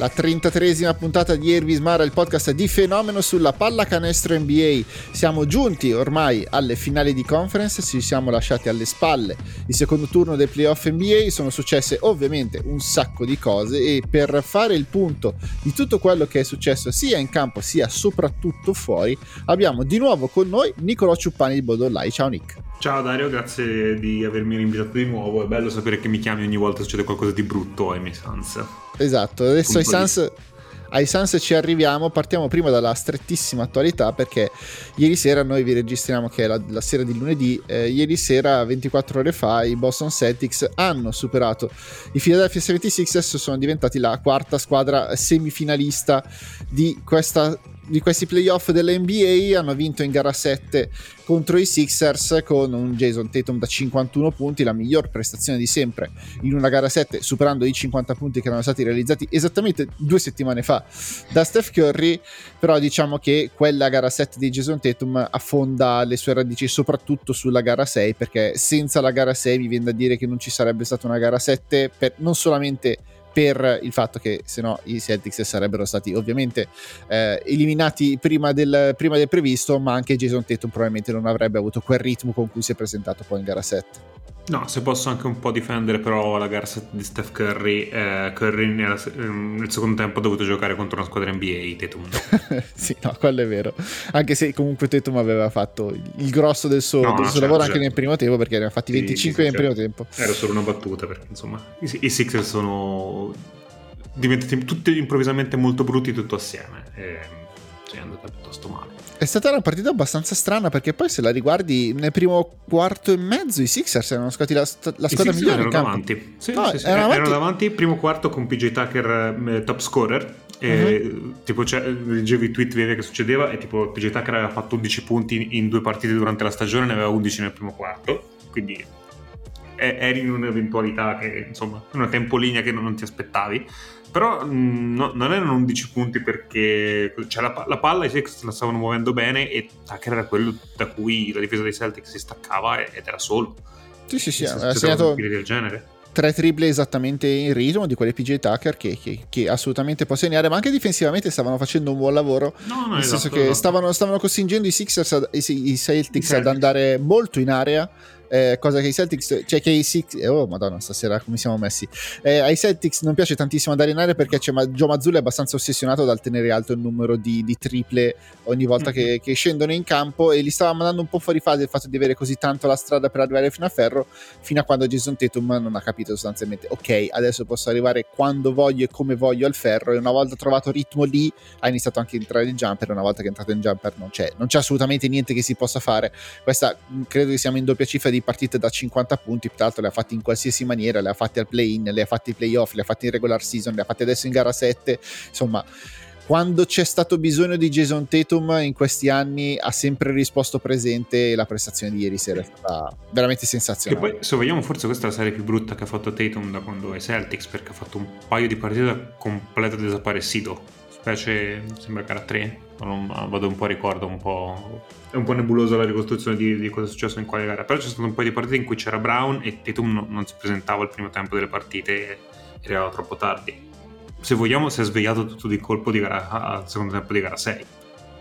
la 33esima puntata di Irvis Mara, il podcast di fenomeno sulla pallacanestro NBA. Siamo giunti ormai alle finali di conference, ci siamo lasciati alle spalle il secondo turno dei playoff NBA, sono successe ovviamente un sacco di cose e per fare il punto di tutto quello che è successo sia in campo sia soprattutto fuori, abbiamo di nuovo con noi Nicolò Ciuppani di Bodollai. Ciao Nick. Ciao Dario, grazie di avermi invitato di nuovo. È bello sapere che mi chiami ogni volta succede qualcosa di brutto ai miei Sans. Esatto, adesso ai Sans, ai Sans ci arriviamo, partiamo prima dalla strettissima attualità perché ieri sera noi vi registriamo che è la, la sera di lunedì, eh, ieri sera 24 ore fa i Boston Celtics hanno superato i Philadelphia 76ers, sono diventati la quarta squadra semifinalista di questa di questi playoff dell'NBA hanno vinto in gara 7 contro i Sixers con un Jason Tatum da 51 punti, la miglior prestazione di sempre in una gara 7, superando i 50 punti che erano stati realizzati esattamente due settimane fa da Steph Curry, però diciamo che quella gara 7 di Jason Tatum affonda le sue radici soprattutto sulla gara 6 perché senza la gara 6 mi viene da dire che non ci sarebbe stata una gara 7 per non solamente per il fatto che se no i Celtics sarebbero stati ovviamente eh, eliminati prima del, prima del, previsto, ma anche Jason Tatum probabilmente non avrebbe avuto quel ritmo con cui si è presentato poi in gara 7. No, se posso anche un po' difendere però la gara di Steph Curry, eh, Curry nella, ehm, nel secondo tempo ha dovuto giocare contro una squadra NBA, Tatum sì, no, quello è vero. Anche se comunque Tatum aveva fatto il grosso del suo, no, del suo certo, lavoro certo. anche nel primo tempo perché ne ha fatti 25 sì, sì, nel certo. primo tempo. Era solo una battuta perché insomma i, i Sixers sono diventati tutti improvvisamente molto brutti tutto assieme. E, sì, è andata piuttosto male. È stata una partita abbastanza strana perché poi se la riguardi nel primo quarto e mezzo i Sixers erano stati la, la squadra migliore erano davanti. Sì, no, sì, sì. Erano, erano davanti. primo quarto con PJ Tucker eh, top scorer e uh-huh. tipo cioè, leggevi i tweet che succedeva e tipo PJ Tucker aveva fatto 11 punti in due partite durante la stagione ne aveva 11 nel primo quarto quindi eri in un'eventualità che insomma una tempolinea che non, ti aspettavi però mm, no, non erano 11 punti perché cioè, la, la, palla i Celtics la stavano muovendo bene e Tucker era quello da cui la difesa dei Celtics si staccava ed era solo. Sì, sì, sì, ha segnato del genere. tre triple esattamente in ritmo di quelle PJ Tucker che, che, che, assolutamente può segnare, ma anche difensivamente stavano facendo un buon lavoro. No, no, nel esatto, senso che esatto. stavano, stavano, costringendo i Sixers, i, i, i Celtics ad andare molto in area eh, cosa che i Celtics, cioè che i Six, eh, oh madonna stasera come siamo messi, eh, ai Celtics non piace tantissimo andare in area perché c'è, ma, Joe Mazzullo è abbastanza ossessionato dal tenere alto il numero di, di triple ogni volta mm-hmm. che, che, scendono in campo e li stava mandando un po' fuori fase il fatto di avere così tanto la strada per arrivare fino a ferro, fino a quando Jason Tatum non ha capito sostanzialmente, ok, adesso posso arrivare quando voglio e come voglio al ferro e una volta trovato ritmo lì ha iniziato anche a entrare in jumper, una volta che è entrato in jumper non c'è, non c'è assolutamente niente che si possa fare, questa credo che siamo in doppia cifra di di partite da 50 punti, tra l'altro le ha fatte in qualsiasi maniera, le ha fatte al play-in, le ha fatte ai playoff, le ha fatte in regular season, le ha fatte adesso in gara 7, insomma quando c'è stato bisogno di Jason Tatum in questi anni ha sempre risposto presente e la prestazione di ieri sera è stata veramente sensazionale. E poi se vogliamo forse questa è la serie più brutta che ha fatto Tatum da quando è Celtics perché ha fatto un paio di partite completo desaparecido, specie sembra gara 3 non, vado un po' a ricordo, un po', è un po' nebulosa la ricostruzione di, di, cosa è successo in quale gara, però c'è stato un po' di partite in cui c'era Brown e Tatum non, non si presentava al primo tempo delle partite e arrivava troppo tardi. Se vogliamo si è svegliato tutto di colpo di gara, al secondo tempo di gara 6.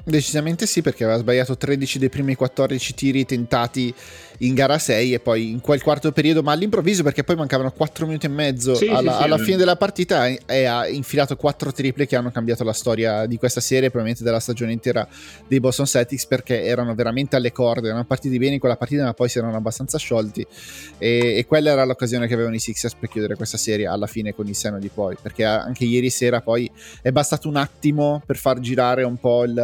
Decisamente sì, perché aveva sbagliato 13 dei primi 14 tiri tentati in gara 6 e poi in quel quarto periodo, ma all'improvviso perché poi mancavano 4 minuti e mezzo sì, alla, sì, alla sì, fine della partita e ha infilato 4 triple che hanno cambiato la storia di questa serie, probabilmente della stagione intera dei Boston Celtics perché erano veramente alle corde, erano partiti bene in quella partita ma poi si erano abbastanza sciolti e, e quella era l'occasione che avevano i Sixers per chiudere questa serie alla fine con il seno di poi, perché anche ieri sera poi è bastato un attimo per far girare un po' il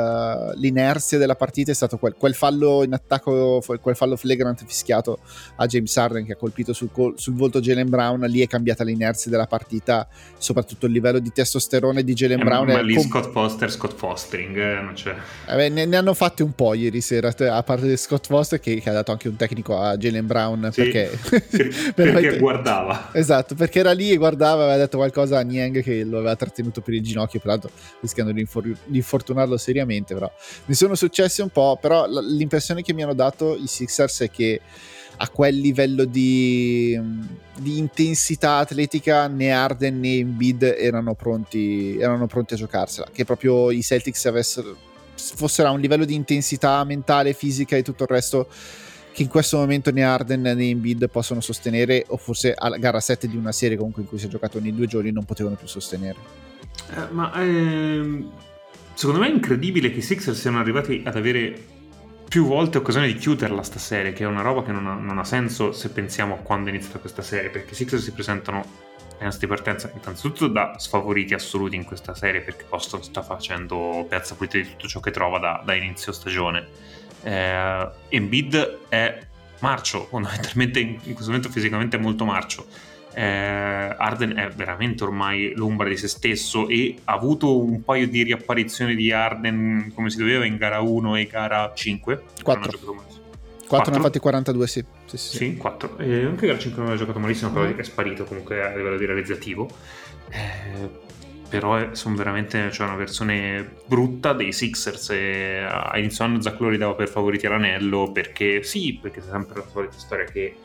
l'inerzia della partita è stato quel, quel, fallo in attacco, quel fallo fischiato a James Harden che ha colpito sul, sul volto Jalen Brown, lì è cambiata l'inerzia della partita, soprattutto il livello di testosterone di Jalen eh, Brown. Ma lì com- Scott Foster, Scott Fostering, eh, non c'è. Eh, ne, ne, hanno fatti un po' ieri sera, a parte di Scott Foster che, che, ha dato anche un tecnico a Jalen Brown sì, perché, per, perché guardava. Esatto, perché era lì e guardava, aveva detto qualcosa a Niang che lo aveva trattenuto per il ginocchio, peraltro rischiando di, infor- di infortunarlo seriamente, però ne sono successi un po', però l'impressione che mi hanno dato i Sixers è che a quel livello di, di, intensità atletica né Arden né Embiid erano pronti, erano pronti a giocarsela, che proprio i Celtics avessero, fossero a un livello di intensità mentale, fisica e tutto il resto che in questo momento né Arden né Embiid possono sostenere o forse alla gara 7 di una serie comunque in cui si è giocato ogni due giorni non potevano più sostenere. Eh, ma ehm, secondo me è incredibile che i Sixers siano arrivati ad avere più volte occasione di chiuderla sta serie, che è una roba che non ha, non ha senso se pensiamo a quando è iniziata questa serie, perché i Sixers si presentano ai nostri partenza innanzitutto da sfavoriti assoluti in questa serie, perché Boston sta facendo piazza pulita di tutto ciò che trova da, da inizio stagione eh, Embiid è marcio, fondamentalmente in, in questo momento fisicamente è molto marcio. Eh, Arden è veramente ormai l'ombra di se stesso e ha avuto un paio di riapparizioni di Arden come si doveva in gara 1 e gara 5. 4. 4 ne ha fatti 42, sì. Sì, sì, sì. 4. E anche gara 5 non aveva giocato malissimo, però è sparito comunque a livello di realizzativo. Eh, però sono veramente cioè, una versione brutta dei Sixers e a inizio anno Zach Lowe dava per favoriti all'anello perché sì, perché è sempre la solita storia che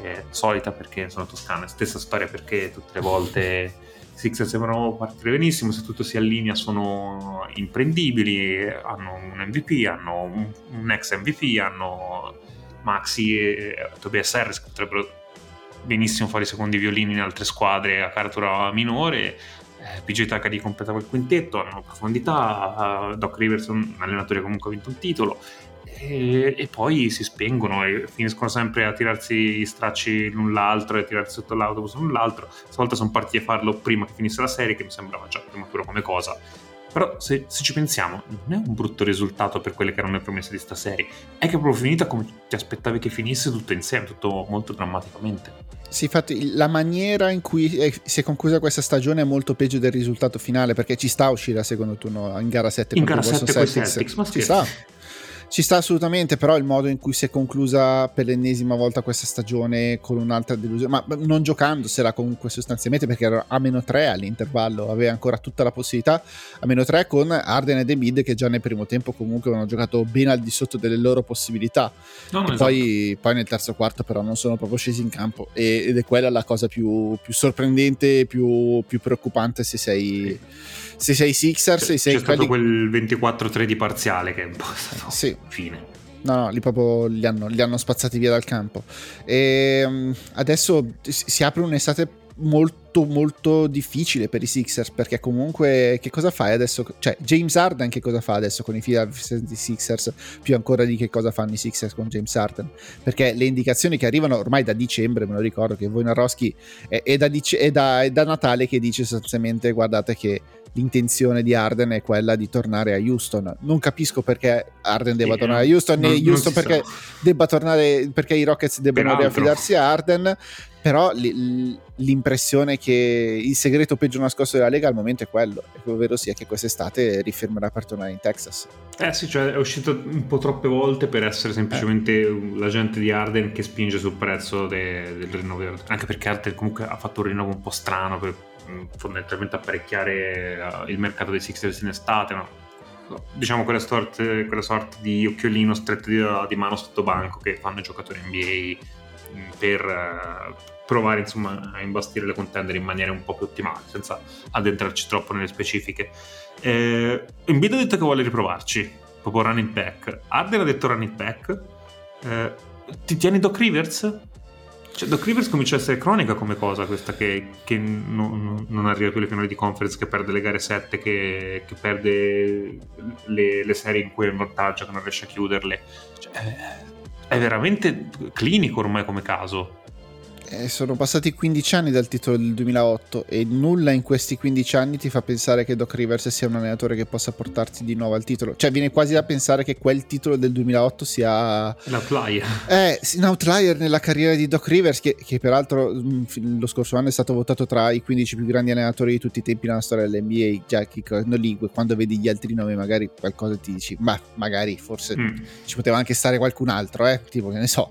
è solita perché sono toscane, stessa storia perché tutte le volte i Sixers sembrano partire benissimo, se tutto si allinea sono imprendibili, hanno un MVP, hanno un, ex MVP, hanno Maxi e Tobias Harris che potrebbero benissimo fare i secondi violini in altre squadre a caratura minore. Eh, PJ Takadi completava il quintetto, hanno profondità, Doc Rivers un allenatore comunque ha vinto un titolo e, e, poi si spengono e finiscono sempre a tirarsi gli stracci l'un l'altro e a tirarsi sotto l'autobus l'un l'altro. Stavolta sono partiti a farlo prima che finisse la serie, che mi sembrava già prematuro come cosa. Però se, se, ci pensiamo, non è un brutto risultato per quelle che erano le promesse di sta serie. È che è proprio finita come ti aspettavi che finisse tutto insieme, tutto molto drammaticamente. Sì, infatti la maniera in cui si è conclusa questa stagione è molto peggio del risultato finale perché ci sta a uscire al secondo turno in gara 7 in gara 7 con i Celtics, ma ci sta. Ci sta assolutamente, però il modo in cui si è conclusa per l'ennesima volta questa stagione con un'altra delusione, ma non giocandosela comunque sostanzialmente perché era a meno 3 all'intervallo, aveva ancora tutta la possibilità a meno 3 con Arden e The Mid che già nel primo tempo comunque avevano giocato ben al di sotto delle loro possibilità. No, esatto. poi, poi, nel terzo quarto però non sono proprio scesi in campo ed è quella la cosa più, più sorprendente e più, più, preoccupante se sei... Sì se sei Sixers, se sei C'è quelli... stato quel 24-3 di parziale che è un po' stato sì. fine. No, no, lì proprio li hanno, li hanno spazzati via dal campo. E um, adesso si apre un'estate molto molto difficile per i Sixers perché comunque che cosa fai adesso cioè James Harden che cosa fa adesso con i Philadelphia Sixers più ancora di che cosa fanno i Sixers con James Harden perché le indicazioni che arrivano ormai da dicembre me lo ricordo che Wojnarowski è, è, da, è, da, è da Natale che dice sostanzialmente guardate che l'intenzione di Arden è quella di tornare a Houston. Non capisco perché Arden debba sì, tornare a Houston, né Houston perché debba tornare perché i Rockets debbano riaffidarsi a Arden. Però l'impressione che il segreto peggio nascosto della Lega al momento è quello, ovvero sia che quest'estate rifirmerà per tornare in Texas. Eh sì, cioè è uscito un po' troppe volte per essere semplicemente eh. l'agente di Arden che spinge sul prezzo de, del rinnovo. Anche perché Arden comunque ha fatto un rinnovo un po' strano per fondamentalmente apparecchiare uh, il mercato dei Sixers in estate, no? diciamo quella sorta, quella sorta, di occhiolino stretto di, di, mano sotto banco che fanno i giocatori NBA per uh, provare insomma a imbastire le contender in maniera un po' più ottimale senza addentrarci troppo nelle specifiche eh, Embiid ha detto che vuole riprovarci proprio running back Arden ha detto running back eh, ti tieni Doc Rivers? Cioè, Doc Rivers comincia a essere cronica come cosa questa che, che non, non, arriva più alle finali di conference, che perde le gare 7, che, che perde le, le, serie in cui è in vantaggio, che non riesce a chiuderle. Cioè, è veramente clinico ormai come caso. Eh, sono passati 15 anni dal titolo del 2008 e nulla in questi 15 anni ti fa pensare che Doc Rivers sia un allenatore che possa portarti di nuovo al titolo. Cioè, viene quasi da pensare che quel titolo del 2008 sia. L'outlier. Eh, un outlier nella carriera di Doc Rivers, che, che, peraltro mm, lo scorso anno è stato votato tra i 15 più grandi allenatori di tutti i tempi nella storia dell'NBA. Già, lì, quando vedi gli altri nomi, magari qualcosa ti dici, ma magari forse mm. ci poteva anche stare qualcun altro, eh? Tipo, che ne so.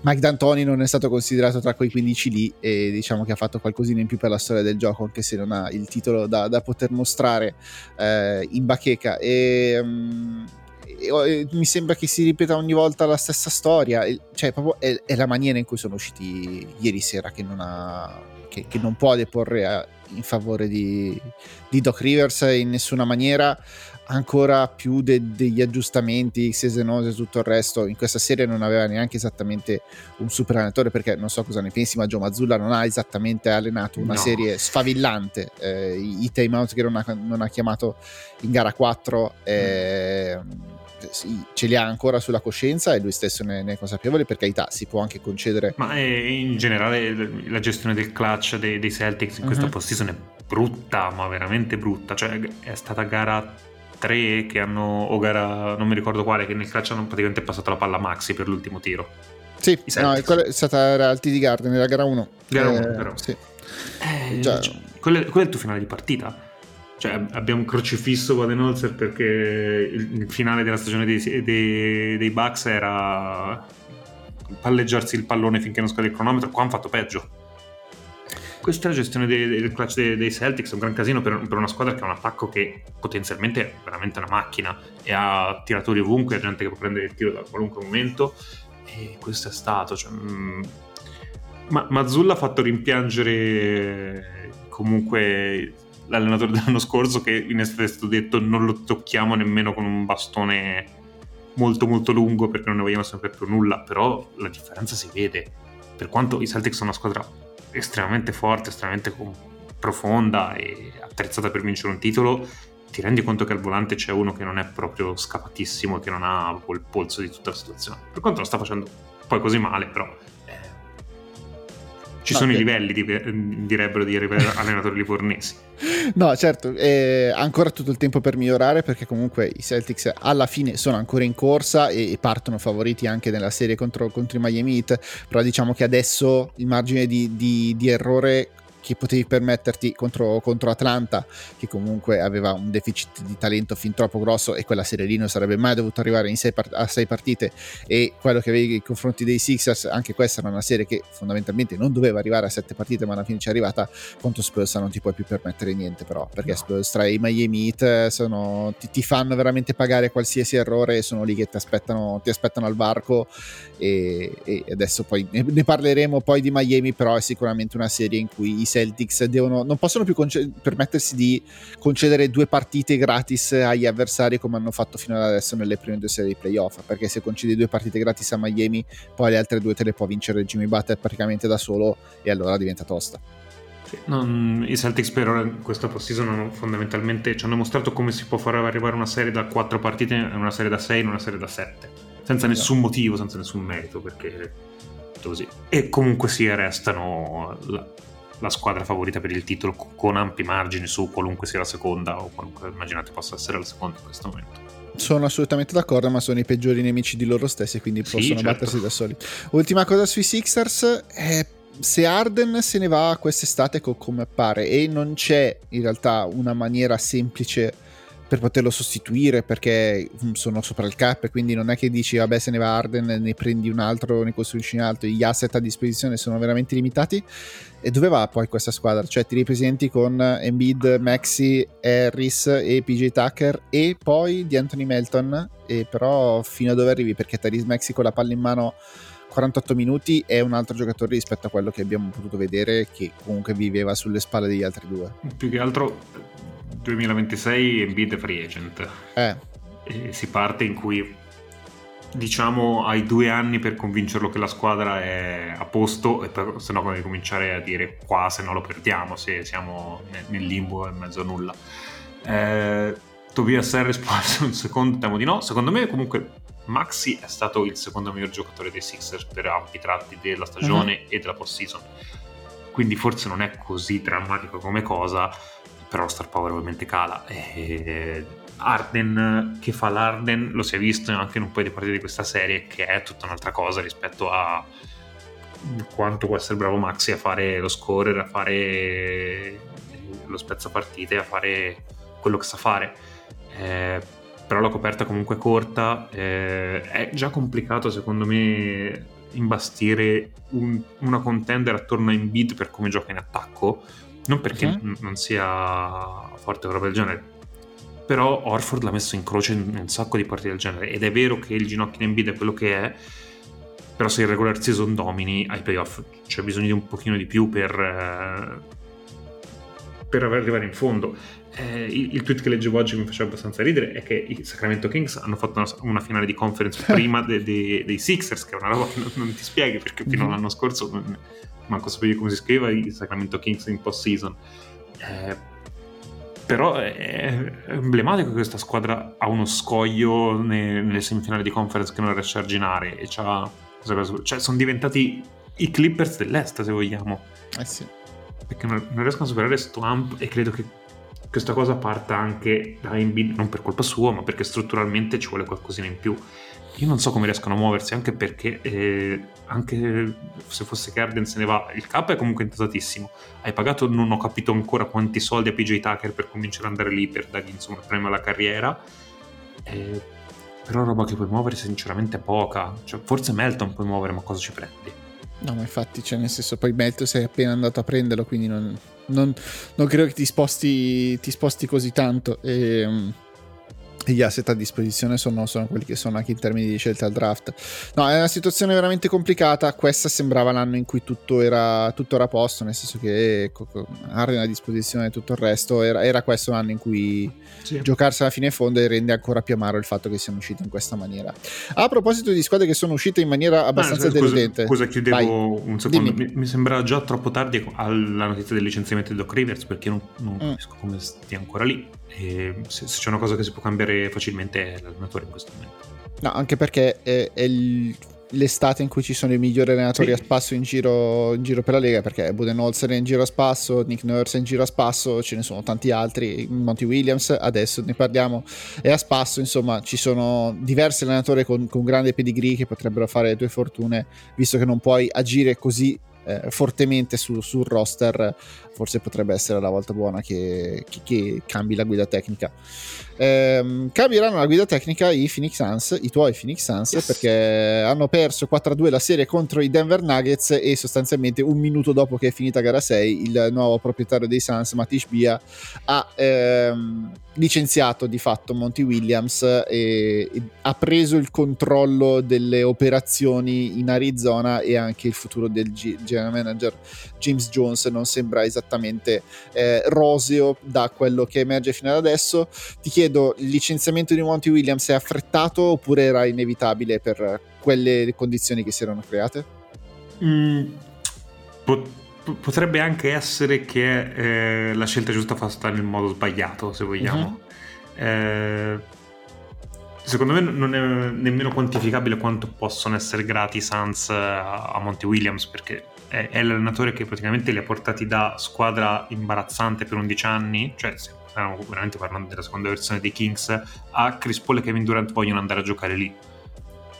Mike D'Antoni non è stato considerato tra quei 15 lì e diciamo che ha fatto qualcosina in più per la storia del gioco anche se non ha il titolo da, da poter mostrare eh, in bacheca. E, um, e, mi sembra che si ripeta ogni volta la stessa storia. Cioè proprio è, è la maniera in cui sono usciti ieri sera che non, ha, che, che non può deporre a, in favore di, di Doc Rivers in nessuna maniera ancora più de- degli aggiustamenti, Sesenose e tutto il resto. In questa serie non aveva neanche esattamente un super allenatore perché non so cosa ne pensi, ma Joe Mazzulla non ha esattamente allenato una no. serie sfavillante. Eh, I, i timeout che non ha, non ha, chiamato in gara 4 eh, sì, ce li ha ancora sulla coscienza e lui stesso ne, ne è consapevole per carità si può anche concedere ma in generale la gestione del clutch dei, dei Celtics in questa uh-huh. postseason è brutta ma veramente brutta cioè è stata gara tre che hanno, o gara non mi ricordo quale, che nel calcio hanno praticamente passato la palla a Maxi per l'ultimo tiro. Sì, no, è stata al TD Garden, nella gara 1. Gara 1, eh, però. Sì. Eh. Cioè, quello, quello, è il tuo finale di partita. Cioè, abbiamo crocifisso Badenholzer perché il, il, finale della stagione dei, dei, dei Bucks era palleggiarsi il pallone finché non scade il cronometro. Qua hanno fatto peggio questa è la gestione del clutch dei, dei, Celtics, è un gran casino per, per, una squadra che ha un attacco che potenzialmente è veramente una macchina e ha tiratori ovunque, gente che può prendere il tiro da qualunque momento e questo è stato. Cioè, mm, ma, Mazzulla ha fatto rimpiangere comunque l'allenatore dell'anno scorso che in estate è stato detto non lo tocchiamo nemmeno con un bastone molto molto lungo perché non ne vogliamo sapere più nulla, però la differenza si vede. Per quanto i Celtics sono una squadra estremamente forte, estremamente profonda e attrezzata per vincere un titolo, ti rendi conto che al volante c'è uno che non è proprio scapatissimo, che non ha il polso di tutta la situazione. Per quanto lo sta facendo poi così male, però ci no, sono che... i livelli, di, direbbero di allenatori livornesi. No, certo, eh, ancora tutto il tempo per migliorare perché comunque i Celtics alla fine sono ancora in corsa e, e partono favoriti anche nella serie contro, contro, i Miami Heat, però diciamo che adesso il margine di, di, di errore che potevi permetterti contro, contro, Atlanta, che comunque aveva un deficit di talento fin troppo grosso e quella serie lì non sarebbe mai dovuto arrivare sei part- a sei partite. E quello che avevi nei confronti dei Sixers, anche questa era una serie che fondamentalmente non doveva arrivare a sette partite ma alla fine ci è arrivata, contro Spurs non ti puoi più permettere niente però, perché no. Spurs tra i Miami Heat sono, ti, ti, fanno veramente pagare qualsiasi errore e sono lì che ti aspettano, ti aspettano al varco. E, e adesso poi ne parleremo poi di Miami però è sicuramente una serie in cui i Celtics devono, non possono più conce- permettersi di concedere due partite gratis agli avversari come hanno fatto fino ad adesso nelle prime due serie di playoff, perché se concedi due partite gratis a Miami, poi le altre due te le può vincere Jimmy Butler praticamente da solo e allora diventa tosta. Non, I Celtics per ora in questa postseason hanno fondamentalmente ci hanno mostrato come si può far arrivare una serie da 4 partite a una serie da 6 in una serie da 7 senza nessun motivo, senza nessun merito perché così. E comunque sia restano la, la squadra favorita per il titolo con ampi margini su qualunque sia la seconda o qualunque immaginate possa essere la seconda in questo momento. Sono assolutamente d'accordo, ma sono i peggiori nemici di loro stessi, quindi possono sì, certo. battersi da soli. Ultima cosa sui Sixers è se Arden se ne va quest'estate come appare e non c'è in realtà una maniera semplice per poterlo sostituire perché mm, sono sopra il cap quindi non è che dici vabbè se ne va Arden ne prendi un altro ne costruisci un altro gli asset a disposizione sono veramente limitati. E dove va poi questa squadra? cioè ti ripresenti con Embiid, Maxi, Harris e PJ Tucker e poi di Anthony Melton. E però fino a dove arrivi? Perché Therese Maxi con la palla in mano 48 minuti è un altro giocatore rispetto a quello che abbiamo potuto vedere che comunque viveva sulle spalle degli altri due. Più che altro 2026 Embiid è free agent. Eh. E si parte in cui diciamo hai due anni per convincerlo che la squadra è a posto e per, se no devi cominciare a dire qua se no lo perdiamo se siamo nel limbo e in mezzo a nulla eh, Tobias Harris può essere un secondo, temo di no. Secondo me comunque Maxi è stato il secondo miglior giocatore dei Sixers per ampi tratti della stagione uh-huh. e della post-season. Quindi forse non è così drammatico come cosa, però lo star power ovviamente cala. E Arden che fa l'Arden lo si è visto anche in un paio di partite di questa serie che è tutta un'altra cosa rispetto a quanto può essere bravo Maxi a fare lo scorer, a fare lo spezzapartite, a fare quello che sa fare. Eh, però la coperta comunque corta, eh, è già complicato secondo me imbastire un, una contender attorno a Embiid per come gioca in attacco, non perché uh-huh. non sia forte o roba del genere, però Orford l'ha messo in croce in un sacco di partite del genere ed è vero che il ginocchio di Embiid è quello che è, però se il regular season domini ai playoff c'è bisogno di un pochino di più per, eh, per arrivare in fondo eh, il, tweet che leggevo oggi mi faceva abbastanza ridere è che i Sacramento Kings hanno fatto una, una finale di conference prima de, de, dei Sixers, che è una roba che non, non ti spieghi perché fino mm-hmm. all'anno scorso non, manco sapevi come si scriveva i Sacramento Kings in post-season. Eh, però è emblematico che questa squadra ha uno scoglio ne, nelle semifinali di conference che non riesce a arginare e c'ha, cioè sono diventati i Clippers dell'Est se vogliamo. Eh sì. Perché non, non riescono a superare sto amp e credo che questa cosa parta anche da Embiid, non per colpa sua, ma perché strutturalmente ci vuole qualcosina in più. Io non so come riescono a muoversi, anche perché eh, anche se fosse che Arden se ne va, il capo è comunque intasatissimo. Hai pagato, non ho capito ancora quanti soldi a PJ Tucker per cominciare ad andare lì per dargli insomma il premio carriera. Eh, però roba che puoi muovere sinceramente è poca. Cioè, forse Melton puoi muovere, ma cosa ci prendi? No, ma infatti, cioè, nel senso, poi Melton sei appena andato a prenderlo, quindi non non, non credo che ti sposti, ti sposti così tanto. Ehm, gli asset a disposizione sono, sono, quelli che sono anche in termini di scelta al draft. No, è una situazione veramente complicata. Questa sembrava l'anno in cui tutto era, tutto era a posto, nel senso che Harden a disposizione e tutto il resto. Era, era questo l'anno in cui sì. giocarsi alla fine e fondo e rende ancora più amaro il fatto che siano usciti in questa maniera. A proposito di squadre che sono uscite in maniera abbastanza ah, deludente, scusa, chiudevo Vai. un secondo. Mi, mi, sembra già troppo tardi alla notizia del licenziamento di Doc Rivers perché non, non mm. capisco come stia ancora lì. E se, se, c'è una cosa che si può cambiare facilmente l'allenatore in questo momento. No, anche perché è, è il, l'estate in cui ci sono i migliori allenatori sì. a spasso in giro, in giro, per la Lega, perché Budenholzer è in giro a spasso, Nick Nurse è in giro a spasso, ce ne sono tanti altri, Monty Williams adesso ne parliamo, è a spasso, insomma ci sono diversi allenatori con, con grande pedigree che potrebbero fare le tue fortune, visto che non puoi agire così eh, fortemente su, sul roster, forse potrebbe essere la volta buona che, che, che cambi la guida tecnica. Eh, cambieranno la guida tecnica i Phoenix Suns, i tuoi Phoenix Suns, yes. perché hanno perso 4-2 la serie contro i Denver Nuggets e sostanzialmente un minuto dopo che è finita gara 6 il nuovo proprietario dei Suns, Matish Bia, ha ehm, licenziato di fatto Monty Williams e, e, ha preso il controllo delle operazioni in Arizona e anche il futuro del G- general manager James Jones non sembra esattamente eh, roseo da quello che emerge fino ad adesso. Ti chiedo, il licenziamento di Monty Williams è affrettato oppure era inevitabile per quelle condizioni che si erano create? Mm, pot- potrebbe anche essere che eh, la scelta giusta fatta nel modo sbagliato, se vogliamo. Uh-huh. Eh, secondo me non è nemmeno quantificabile quanto possono essere grati i Suns a Monty Williams, perché è, è, l'allenatore che praticamente li ha portati da squadra imbarazzante per 11 anni, cioè stiamo veramente parlando della seconda versione dei Kings, a Chris Paul e Kevin Durant vogliono andare a giocare lì.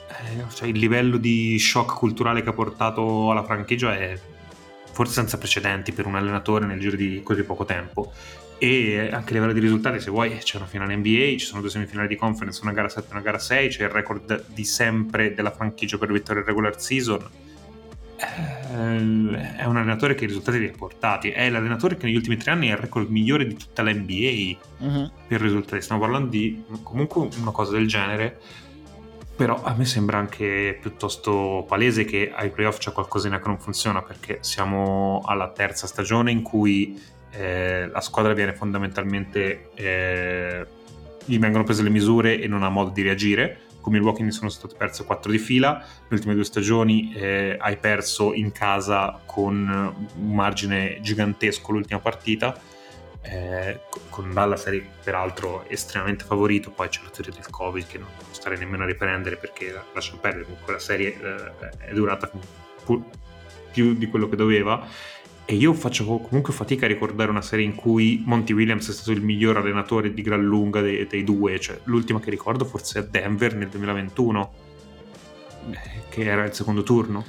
Eh, cioè, il livello di shock culturale che ha portato alla franchigia è forse senza precedenti per un allenatore nel giro di così poco tempo e anche a livello di risultati se vuoi c'è una finale NBA, ci sono due semifinali di conference, una gara 7 e una gara 6, c'è il record di sempre della franchigia per vittoria regular season eh, è un allenatore che i risultati li ha portati. È l'allenatore che negli ultimi tre anni ha il record migliore di tutta la NBA uh-huh. per risultati. Stiamo parlando di comunque una cosa del genere però a me sembra anche piuttosto palese che ai playoff c'è qualcosina che non funziona perché siamo alla terza stagione in cui eh, la squadra viene fondamentalmente eh, gli vengono prese le misure e non ha modo di reagire con Milwaukee ne sono state perse 4 di fila, le ultime due stagioni eh, hai perso in casa con un margine gigantesco l'ultima partita eh, con Dallas eri peraltro estremamente favorito, poi c'è la teoria del Covid che non starei nemmeno a riprendere perché lasciamo perdere, comunque la serie eh, è durata più di quello che doveva e io faccio comunque fatica a ricordare una serie in cui Monty Williams è stato il miglior allenatore di gran lunga dei, dei due, cioè l'ultima che ricordo forse è Denver nel 2021, eh, che era il secondo turno.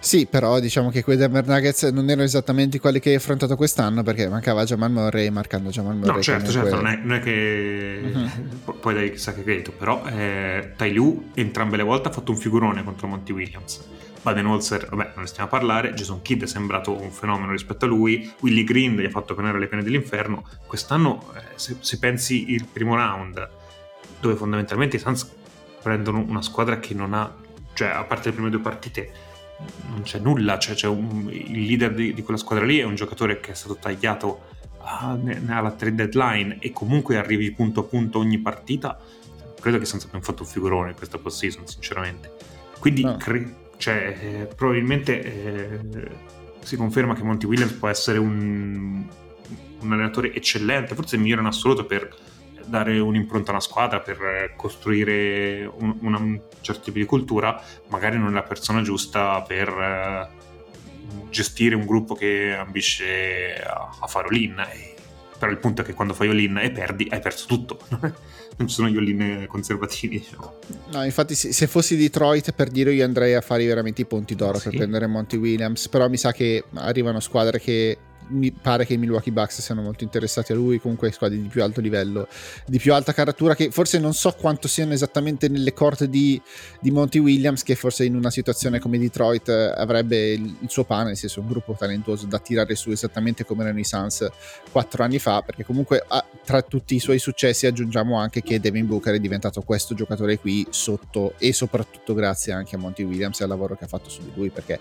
Sì, però diciamo che quei Denver Nuggets non erano esattamente quelli che hai affrontato quest'anno perché mancava Jamal Murray marcando Jamal Murray. No, certo, certo, non è, non è che uh-huh. poi dai chissà che credito, però eh, Tai Lu entrambe le volte ha fatto un figurone contro Monty Williams. Baden-Holzer, vabbè, non ne stiamo a parlare, Jason Kidd è sembrato un fenomeno rispetto a lui, Willy Green gli ha fatto penare le pene dell'inferno. Quest'anno, eh, se, se pensi il primo round, dove fondamentalmente i Suns prendono una squadra che non ha, cioè a parte le prime due partite, non c'è nulla, cioè, c'è un, il leader di, di, quella squadra lì è un giocatore che è stato tagliato alla trade deadline e comunque arrivi punto a punto ogni partita, credo che senza abbiamo fatto un figurone in questa post-season, sinceramente. Quindi no. cre- cioè, eh, probabilmente eh, si conferma che Monty Williams può essere un, un allenatore eccellente, forse il migliore in assoluto per dare un'impronta a una squadra, per costruire un, un certo tipo di cultura, magari non è la persona giusta per eh, gestire un gruppo che ambisce a, a fare all-in. Però il punto è che quando fai all-in e perdi, hai perso tutto. non ci sono gli all-in conservativi. Diciamo. No, infatti, se, fossi Detroit, per dire, io andrei a fare veramente i ponti d'oro sì. per prendere Monty Williams. Però mi sa che arrivano squadre che mi pare che i Milwaukee Bucks siano molto interessati a lui, comunque squadre di più alto livello, di più alta caratura, che forse non so quanto siano esattamente nelle corte di, di Monty Williams, che forse in una situazione come Detroit eh, avrebbe il, il, suo pane, nel senso un gruppo talentuoso da tirare su esattamente come erano i Suns quattro anni fa, perché comunque a, tra tutti i suoi successi aggiungiamo anche che Devin Booker è diventato questo giocatore qui sotto e soprattutto grazie anche a Monty Williams e al lavoro che ha fatto su di lui, perché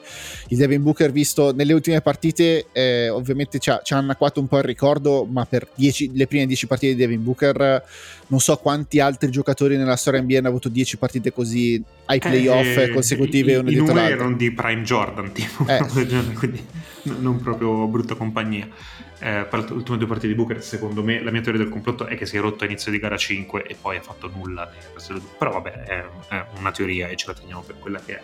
il Devin Booker visto nelle ultime partite eh, ovviamente ovviamente ci ha, ci ha annacquato un po' il ricordo, ma per dieci, le prime 10 partite di Devin Booker non so quanti altri giocatori nella storia NBA hanno avuto 10 partite così ai playoff eh, consecutive i, uno i numeri erano di Prime Jordan tipo eh. quindi non proprio brutta compagnia. Eh, per le ultime due partite di Booker secondo me la mia teoria del complotto è che si è rotto a inizio di gara 5 e poi ha fatto nulla però vabbè è, è una teoria e ce la teniamo per quella che è.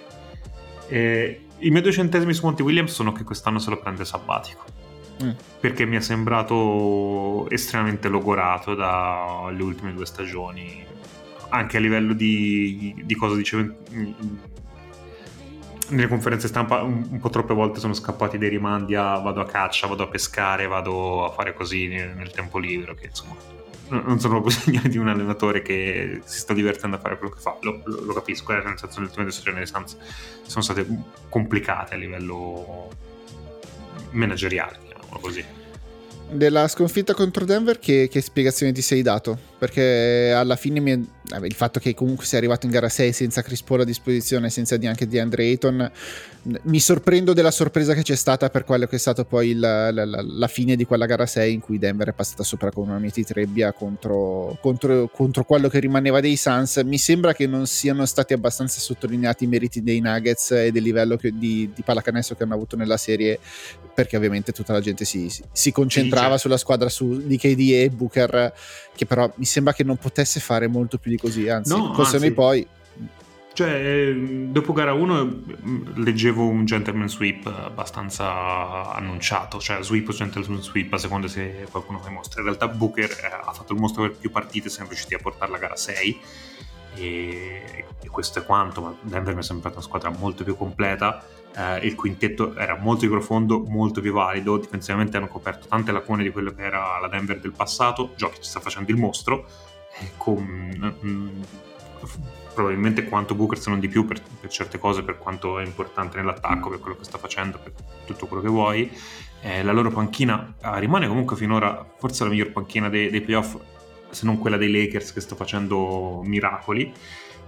Eh, i miei due centesimi su Monty Williams sono che quest'anno se lo prende sabbatico Perché mi è sembrato estremamente logorato dalle ultime due stagioni. Anche a livello di, di cosa dicevo nelle conferenze stampa un, un, po' troppe volte sono scappati dei rimandi a vado a caccia, vado a pescare, vado a fare così nel, nel tempo libero che insomma non sono segnali di un allenatore che si sta divertendo a fare quello che fa. Lo, lo, lo capisco, eh, nel senso le ultime due stagioni sono state complicate a livello manageriale chiamiamolo così. Della sconfitta contro Denver, che, che spiegazione ti sei dato? Perché alla fine mi, il fatto che comunque sia arrivato in gara 6 senza Chris Paul a disposizione, senza neanche di Andre Ayton, mi sorprendo della sorpresa che c'è stata per quello che è stato poi la, la, la, la fine di quella gara 6 in cui Denver è passata sopra con una miti trebbia contro, contro, contro, quello che rimaneva dei Suns. Mi sembra che non siano stati abbastanza sottolineati i meriti dei Nuggets e del livello che, di, di pallacanestro che hanno avuto nella serie, perché ovviamente tutta la gente si, si concentrava sulla squadra su, di KD e Booker, che però mi sembra che non potesse fare molto più di così, anzi, no, anzi, poi cioè, dopo gara 1 mm, leggevo un gentleman sweep abbastanza annunciato, cioè sweep o gentleman sweep a seconda se qualcuno fa i mostri. In realtà Booker eh, ha fatto il mostro per più partite, siamo riusciti a portare la gara 6 e, e questo è quanto, ma Denver mi è sembrata una squadra molto più completa, eh, il quintetto era molto più profondo, molto più valido, difensivamente hanno coperto tante lacune di quello che era la Denver del passato, Jokic sta facendo il mostro, con... Mm, probabilmente quanto Booker se non di più per, per, certe cose, per quanto è importante nell'attacco, per quello che sta facendo, per tutto quello che vuoi. Eh, la loro panchina ah, rimane comunque finora forse la miglior panchina dei, dei, playoff, se non quella dei Lakers che sta facendo miracoli.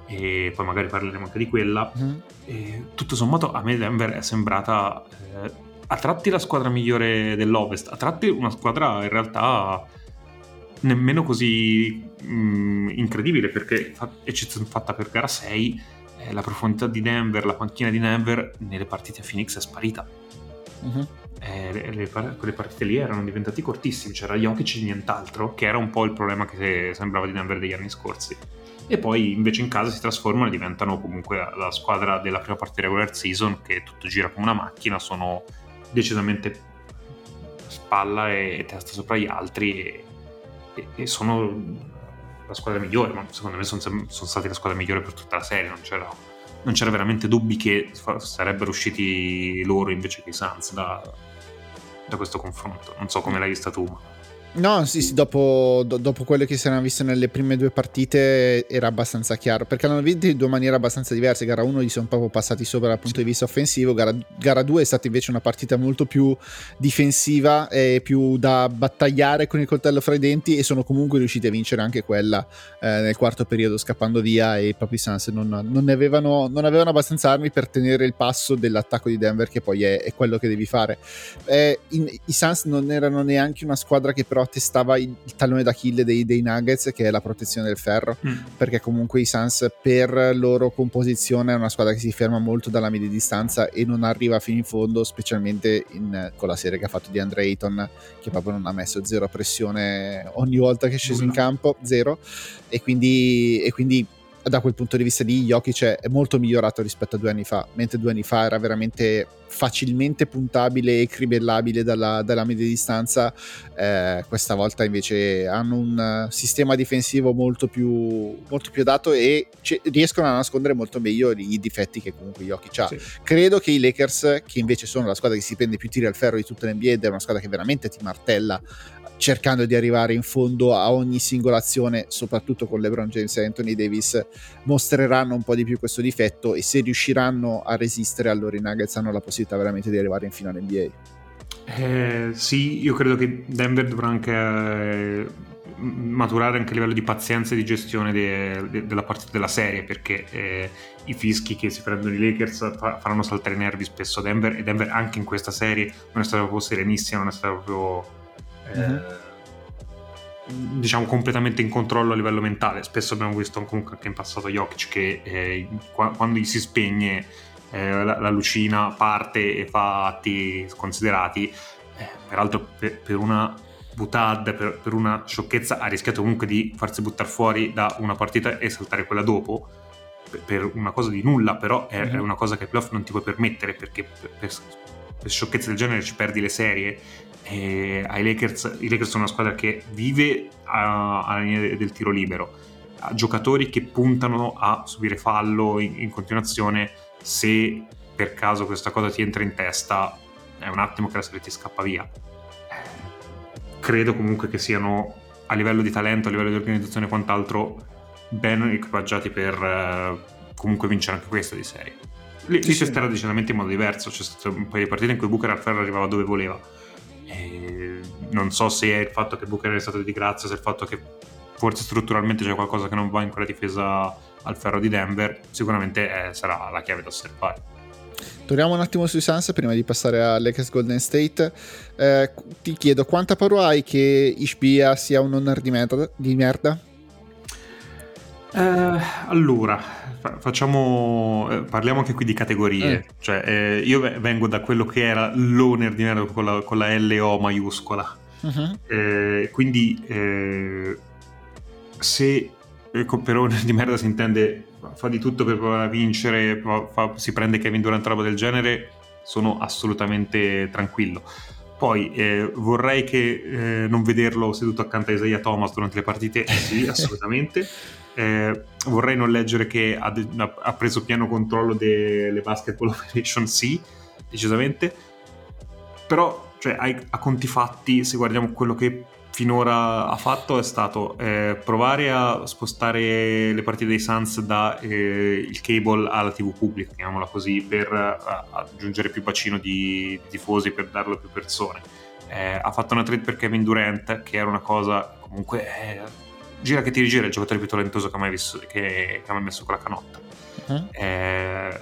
E poi magari parleremo anche di quella. Mm. E, tutto sommato a me Denver è sembrata eh, a tratti la squadra migliore dell'Ovest, a tratti una squadra in realtà nemmeno così mh, mm, incredibile perché eccezione fatta per gara 6 eh, la profondità di Denver, la panchina di Denver nelle partite a Phoenix è sparita. Uh-huh. eh, le, le, quelle partite lì erano diventati cortissimi, c'era Jokic e nient'altro, che era un po' il problema che sembrava di Denver degli anni scorsi. E poi invece in casa si trasformano e diventano comunque la squadra della prima parte regular season, che tutto gira come una macchina, sono decisamente spalla e testa sopra gli altri e, e, e sono la squadra migliore, ma secondo me sono, sono, stati la squadra migliore per tutta la serie, non c'era, non c'era veramente dubbi che sarebbero usciti loro invece che i Suns da, da questo confronto. Non so come l'hai vista tu. No, sì, sì, dopo, do, dopo quello che si erano viste nelle prime due partite era abbastanza chiaro, perché l'hanno viste in due maniere abbastanza diverse. Gara 1 gli sono proprio passati sopra dal punto di vista offensivo, gara, gara 2 è stata invece una partita molto più difensiva e più da battagliare con il coltello fra i denti e sono comunque riusciti a vincere anche quella eh, nel quarto periodo scappando via e i Suns non, non, avevano, non, avevano, abbastanza armi per tenere il passo dell'attacco di Denver che poi è, è quello che devi fare. Eh, in, I Suns non erano neanche una squadra che però testava il, il tallone d'Achille dei, dei, Nuggets, che è la protezione del ferro, mm. perché comunque i Suns per loro composizione è una squadra che si ferma molto dalla media distanza e non arriva fino in fondo, specialmente in, con la serie che ha fatto di Andre Ayton, che proprio non ha messo zero pressione ogni volta che è sceso in campo, zero, e quindi, e quindi da quel punto di vista di Jokic è molto migliorato rispetto a due anni fa, mentre due anni fa era veramente facilmente puntabile e cribellabile dalla, dalla media distanza, eh, questa volta invece hanno un sistema difensivo molto più, molto più adatto e c- riescono a nascondere molto meglio i difetti che comunque Jokic ha. Sì. Credo che i Lakers, che invece sono la squadra che si prende più tiri al ferro di tutta l'NBA ed è una squadra che veramente ti martella cercando di arrivare in fondo a ogni singola azione, soprattutto con LeBron James e Anthony Davis, mostreranno un po' di più questo difetto e se riusciranno a resistere allora i Nuggets hanno la possibilità veramente di arrivare in finale NBA. Eh, sì, io credo che Denver dovrà anche eh, maturare anche a livello di pazienza e di gestione de, de, della partita della serie perché eh, i fischi che si prendono i Lakers fa, faranno saltare i nervi spesso a Denver e Denver anche in questa serie non è stata proprio serenissima, non è stata proprio uh-huh. diciamo completamente in controllo a livello mentale. Spesso abbiamo visto comunque anche in passato Jokic che eh, quando gli si spegne eh, la, la, lucina parte e fa atti sconsiderati, eh, peraltro per, per una butad, per, per, una sciocchezza, ha rischiato comunque di farsi buttare fuori da una partita e saltare quella dopo. Per una cosa di nulla, però è, mm-hmm. è una cosa che playoff non ti puoi permettere perché per, per, per sciocchezze del genere ci perdi le serie e ai Lakers, i Lakers sono una squadra che vive alla linea del tiro libero, ha giocatori che puntano a subire fallo in, in continuazione, se per caso questa cosa ti entra in testa è un attimo che la serie ti scappa via. Credo comunque che siano a livello di talento, a livello di organizzazione e quant'altro ben equipaggiati per eh, comunque vincere anche questa di serie. Lì, lì c'è stato decisamente in modo diverso, c'è stato un paio di partite in cui Booker al ferro arrivava dove voleva e non so se è il fatto che Booker è stato di grazia, se è il fatto che forse strutturalmente c'è qualcosa che non va in quella difesa al ferro di Denver, sicuramente eh, sarà la chiave da osservare. Torniamo un attimo sui Suns prima di passare a Lakers Golden State. Eh, ti chiedo quanta paura hai che Ishbia sia un owner di merda? Di merda? Eh, allora, facciamo, eh, parliamo anche qui di categorie. Eh. Cioè, eh, io vengo da quello che era l'owner di merda con la, con la LO maiuscola. Uh-huh. quindi, eh, se per owner di merda si intende fa di tutto per provare a vincere, fa, si prende Kevin Durant roba del genere, sono assolutamente tranquillo. Poi eh, vorrei che eh, non vederlo seduto accanto a Isaiah Thomas durante le partite, sì, assolutamente. Eh, vorrei non leggere che ha, ha, preso pieno controllo delle basketball operation, sì, decisamente. Però, cioè, a, a conti fatti, se guardiamo quello che finora ha fatto è stato eh, provare a spostare le partite dei Suns dal eh, cable alla TV pubblica, chiamiamola così, per uh, aggiungere più bacino di, di, tifosi, per darlo a più persone. Eh, ha fatto una trade per Kevin Durant, che era una cosa comunque eh, gira che ti rigira il giocatore più talentoso che ha mai, visto, che, che ha mai messo con la canotta. Uh-huh. Eh,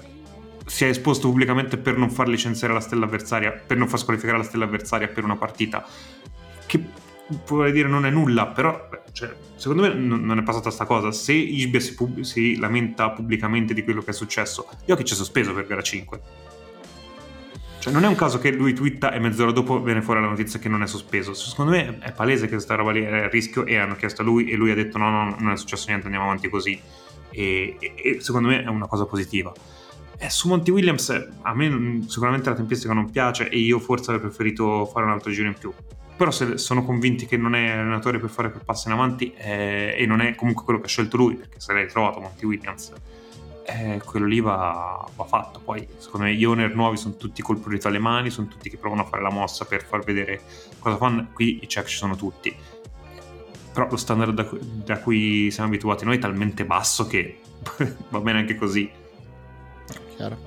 si è esposto pubblicamente per non far licenziare la stella avversaria, per non far squalificare la stella avversaria per una partita che vorrei dire non è nulla, però cioè, secondo me non, è passata questa cosa. Se Ishbia si, pub- si, lamenta pubblicamente di quello che è successo, io che ci è sospeso per gara 5. Cioè, non è un caso che lui twitta e mezz'ora dopo viene fuori la notizia che non è sospeso. Secondo me è palese che questa roba lì è a rischio e hanno chiesto a lui e lui ha detto no, no, non è successo niente, andiamo avanti così. E, e, e secondo me è una cosa positiva. E su Monty Williams a me sicuramente la tempistica non piace e io forse avrei preferito fare un altro giro in più. Però se sono convinti che non è allenatore per fare quel passo in avanti eh, e non è comunque quello che ha scelto lui, perché se l'hai trovato Monty Williams eh, quello lì va, va, fatto. Poi, secondo me, gli owner nuovi sono tutti col prurito alle mani, sono tutti che provano a fare la mossa per far vedere cosa fanno. Qui i check ci sono tutti. Però lo standard da, da cui siamo abituati noi è talmente basso che va bene anche così. Chiaro.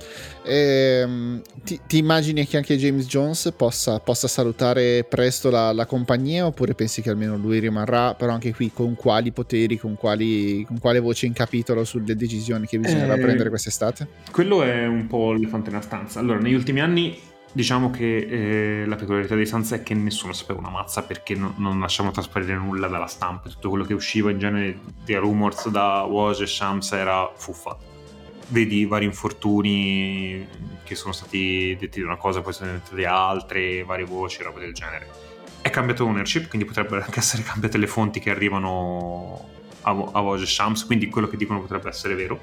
Ehm, ti, ti, immagini che anche James Jones possa, possa salutare presto la, la, compagnia oppure pensi che almeno lui rimarrà, però anche qui con quali poteri, con, quali, con quale voce in capitolo sulle decisioni che bisognerà eh, prendere quest'estate? Quello è un po' l'elefante nella stanza. Allora, negli ultimi anni diciamo che eh, la peculiarità dei Suns è che nessuno sapeva una mazza perché no, non lasciamo trasparire nulla dalla stampa, tutto quello che usciva in genere di rumors da Woj e Shams era fuffa vedi vari infortuni che sono stati detti di una cosa, poi sono diventati altre, varie voci, roba del genere. È cambiato ownership, quindi potrebbero anche essere cambiate le fonti che arrivano a, a Vogue Shams, quindi quello che dicono potrebbe essere vero.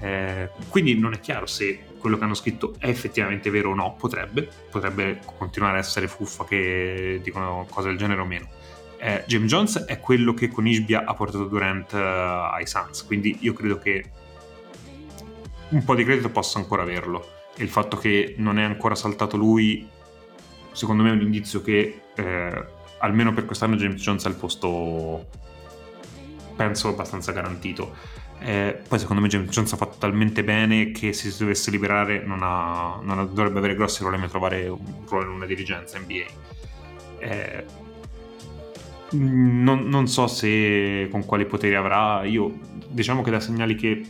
Eh, quindi non è chiaro se quello che hanno scritto è effettivamente vero o no, potrebbe, potrebbe continuare a essere fuffa che dicono cose del genere o meno. Eh, James Jones è quello che con Ishbia ha portato Durant uh, ai Suns, quindi io credo che un po' di credito posso ancora averlo. E il fatto che non è ancora saltato lui, secondo me è un indizio che eh, almeno per quest'anno James Jones ha il posto, penso, abbastanza garantito. Eh, poi secondo me James Jones ha fatto talmente bene che se si dovesse liberare non, ha, non dovrebbe avere grossi problemi a trovare un ruolo in una dirigenza NBA. Eh, non, non, so se con quali poteri avrà. Io diciamo che da segnali che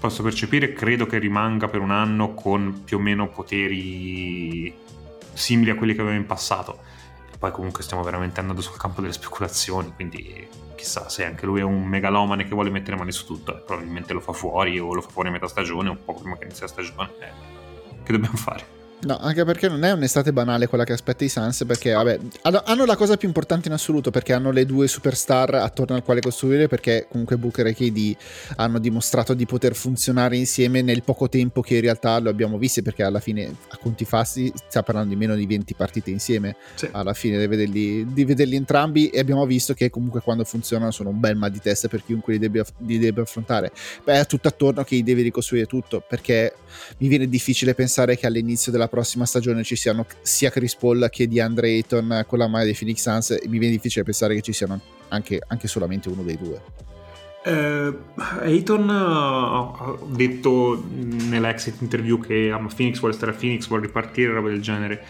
posso percepire, credo che rimanga per un anno con più o meno poteri simili a quelli che aveva in passato. Poi comunque stiamo veramente andando sul campo delle speculazioni, quindi chissà se anche lui è un megalomane che vuole mettere mani su tutto, probabilmente lo fa fuori o lo fa fuori a metà stagione, un po' prima che inizi la stagione. Eh, che dobbiamo fare? No, anche perché non è un'estate banale quella che aspetta i Suns, perché vabbè, hanno la cosa più importante in assoluto, perché hanno le due superstar attorno al quale costruire, perché comunque Booker e KD hanno dimostrato di poter funzionare insieme nel poco tempo che in realtà lo abbiamo visto, perché alla fine a conti fasti sta parlando di meno di 20 partite insieme, sì. alla fine di vederli, di vederli, entrambi e abbiamo visto che comunque quando funzionano sono un bel mal di testa per chiunque li debba, li debba affrontare. Beh, è tutto attorno che devi ricostruire tutto, perché mi viene difficile pensare che all'inizio della prossima stagione ci siano sia Chris Paul che di Andre Ayton con la maglia dei Phoenix Suns mi viene difficile pensare che ci siano anche, anche solamente uno dei due. Eh, Ayton ha detto nell'exit interview che ama Phoenix vuole stare a Phoenix vuole ripartire roba del genere.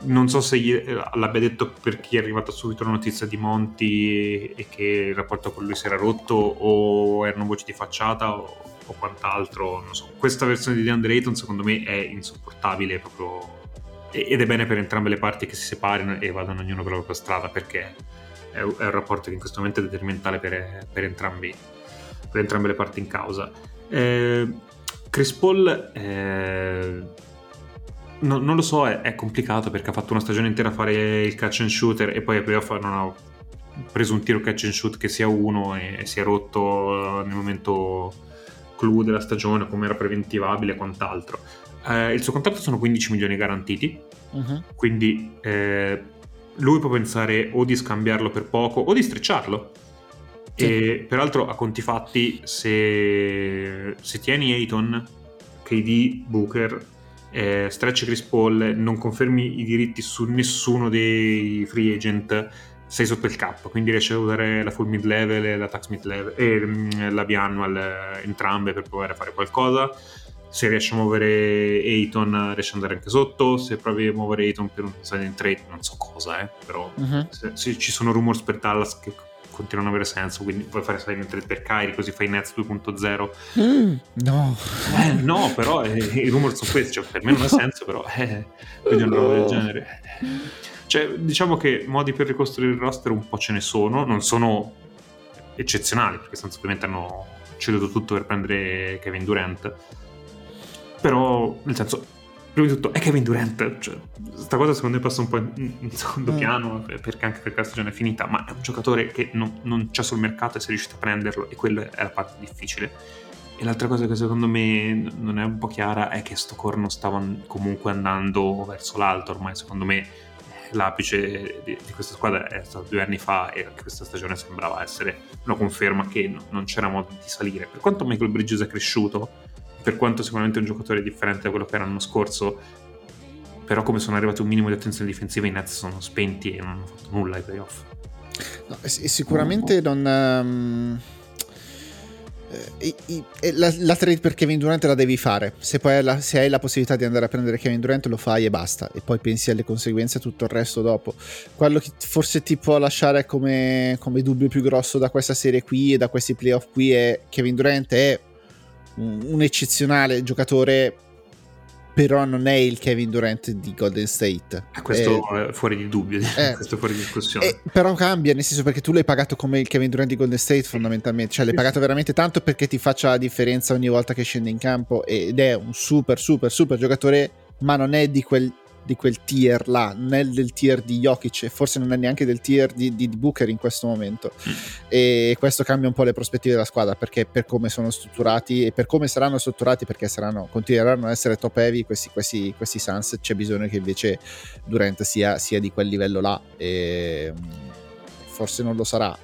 Non so se gli, l'abbia detto per chi è arrivata subito la notizia di Monti e che il rapporto con lui si era rotto o erano voci di facciata o o quant'altro. Non so. Questa versione di DeAndre Ayton secondo me è insopportabile proprio ed è bene per entrambe le parti che si separino e vadano ognuno per la propria strada perché è, un rapporto che in questo momento è detrimentale per, per, entrambi, per entrambe le parti in causa. Eh, Chris Paul eh, no, non lo so, è, è, complicato perché ha fatto una stagione intera a fare il catch and shooter e poi a playoff non ha preso un tiro catch and shoot che sia uno e, e si è rotto nel momento clou della stagione, come era preventivabile e quant'altro. Eh, il suo contratto sono 15 milioni garantiti, uh-huh. quindi eh, lui può pensare o di scambiarlo per poco o di strecciarlo. Sì. E peraltro a conti fatti, se, se tieni Ayton, KD, Booker, eh, stretch Chris Paul, non confermi i diritti su nessuno dei free agent, sei sotto il cap, quindi riesci a usare la full mid level e la tax mid level e mm, la biannual entrambe per provare a fare qualcosa. Se riesci a muovere Ayton riesci ad andare anche sotto, se provi a muovere Ayton per un silent trade non so cosa, eh, però uh-huh. se, se ci sono rumors per Dallas che continuano ad avere senso, quindi puoi fare silent trade per Kyrie così fai Nets 2.0. Mm, no. Eh, no, però eh, i rumors sono questi, cioè, per me non ha senso, però eh, quindi una roba del genere. Cioè, diciamo che modi per ricostruire il roster un po' ce ne sono, non sono eccezionali, perché sostanzialmente hanno ceduto tutto per prendere Kevin Durant. Però, nel senso, prima di tutto è Kevin Durant, cioè, questa cosa secondo me passa un po' in, in secondo mm. piano perché anche perché la stagione è finita, ma è un giocatore che non, non c'è sul mercato e sei riuscito a prenderlo e quella è la parte difficile. E l'altra cosa che secondo me non è un po' chiara è che sto corno stava comunque andando verso l'alto, ormai secondo me l'apice di, di, questa squadra è stato due anni fa e anche questa stagione sembrava essere una conferma che no, non c'era modo di salire. Per quanto Michael Bridges è cresciuto, per quanto sicuramente è un giocatore differente da quello che era l'anno scorso, però come sono arrivati un minimo di attenzione difensiva i Nets sono spenti e non hanno fatto nulla ai playoff. No, sicuramente non... Um eh, la, la, trade per Kevin Durant la devi fare. Se poi la, se hai la possibilità di andare a prendere Kevin Durant, lo fai e basta. E poi pensi alle conseguenze e tutto il resto dopo. Quello che forse ti può lasciare come, come dubbio più grosso da questa serie qui e da questi playoff qui è Kevin Durant è un, un eccezionale giocatore però non è il Kevin Durant di Golden State. Eh, questo è fuori di dubbio, eh, questo è fuori di discussione. Eh, però cambia, nel senso perché tu l'hai pagato come il Kevin Durant di Golden State fondamentalmente, cioè l'hai pagato veramente tanto perché ti faccia la differenza ogni volta che scende in campo ed è un super super super giocatore, ma non è di quel di quel tier là, non è del tier di Jokic e forse non è neanche del tier di, di Booker in questo momento. Mm. E questo cambia un po' le prospettive della squadra perché per come sono strutturati e per come saranno strutturati, perché saranno, continueranno a essere top heavy questi, questi, questi Suns, c'è bisogno che invece Durant sia, sia di quel livello là. E forse non lo sarà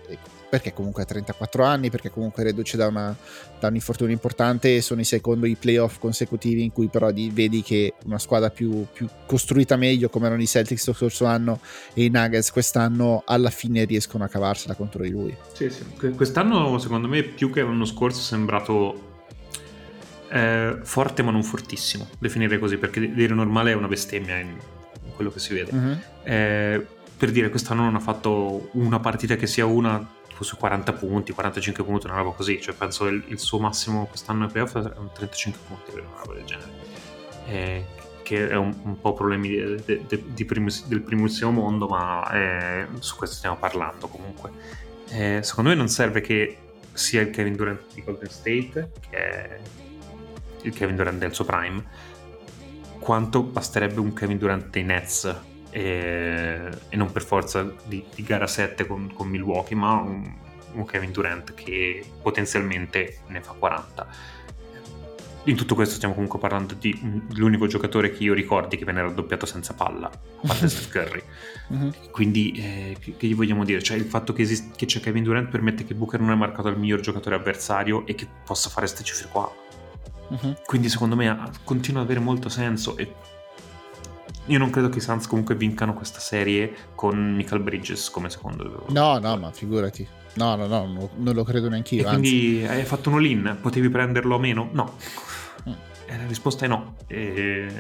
perché comunque ha 34 anni, perché comunque reduce da, una, da un infortunio importante e sono i secondi playoff consecutivi in cui però di, vedi che una squadra più, più, costruita meglio come erano i Celtics lo scorso anno e i Nuggets quest'anno alla fine riescono a cavarsela contro di lui. Sì, sì. Quest'anno secondo me più che l'anno scorso è sembrato eh, forte ma non fortissimo, definire così, perché dire normale è una bestemmia in, quello che si vede. Uh-huh. Eh, per dire quest'anno non ha fatto una partita che sia una su 40 punti, 45 punti, una roba così. Cioè, penso il, il suo massimo quest'anno ai playoff è 35 punti, una roba del genere. Eh, che è un, un po' problemi de, de, de, di primo, del primissimo mondo, ma eh, su questo stiamo parlando comunque. Eh, secondo me non serve che sia il Kevin Durant di Golden State, che è il Kevin Durant del suo prime, quanto basterebbe un Kevin Durant dei Nets e, e non per forza di, di gara 7 con, con, Milwaukee, ma un, un Kevin Durant che potenzialmente ne fa 40 in tutto questo stiamo comunque parlando di l'unico giocatore che io ricordi che venne raddoppiato senza palla, a parte Steph Curry. Mm-hmm. Quindi, eh, che, gli vogliamo dire? Cioè, il fatto che, esist- che, c'è Kevin Durant permette che Booker non è marcato il miglior giocatore avversario e che possa fare queste cifre qua. Mm-hmm. Quindi, secondo me, continua ad avere molto senso e io non credo che i Suns comunque vincano questa serie con Michael Bridges come secondo. No, no, ma figurati. No, no, no, non lo credo neanche io. quindi hai fatto un all-in, potevi prenderlo o meno? No. Mm. La risposta è no. E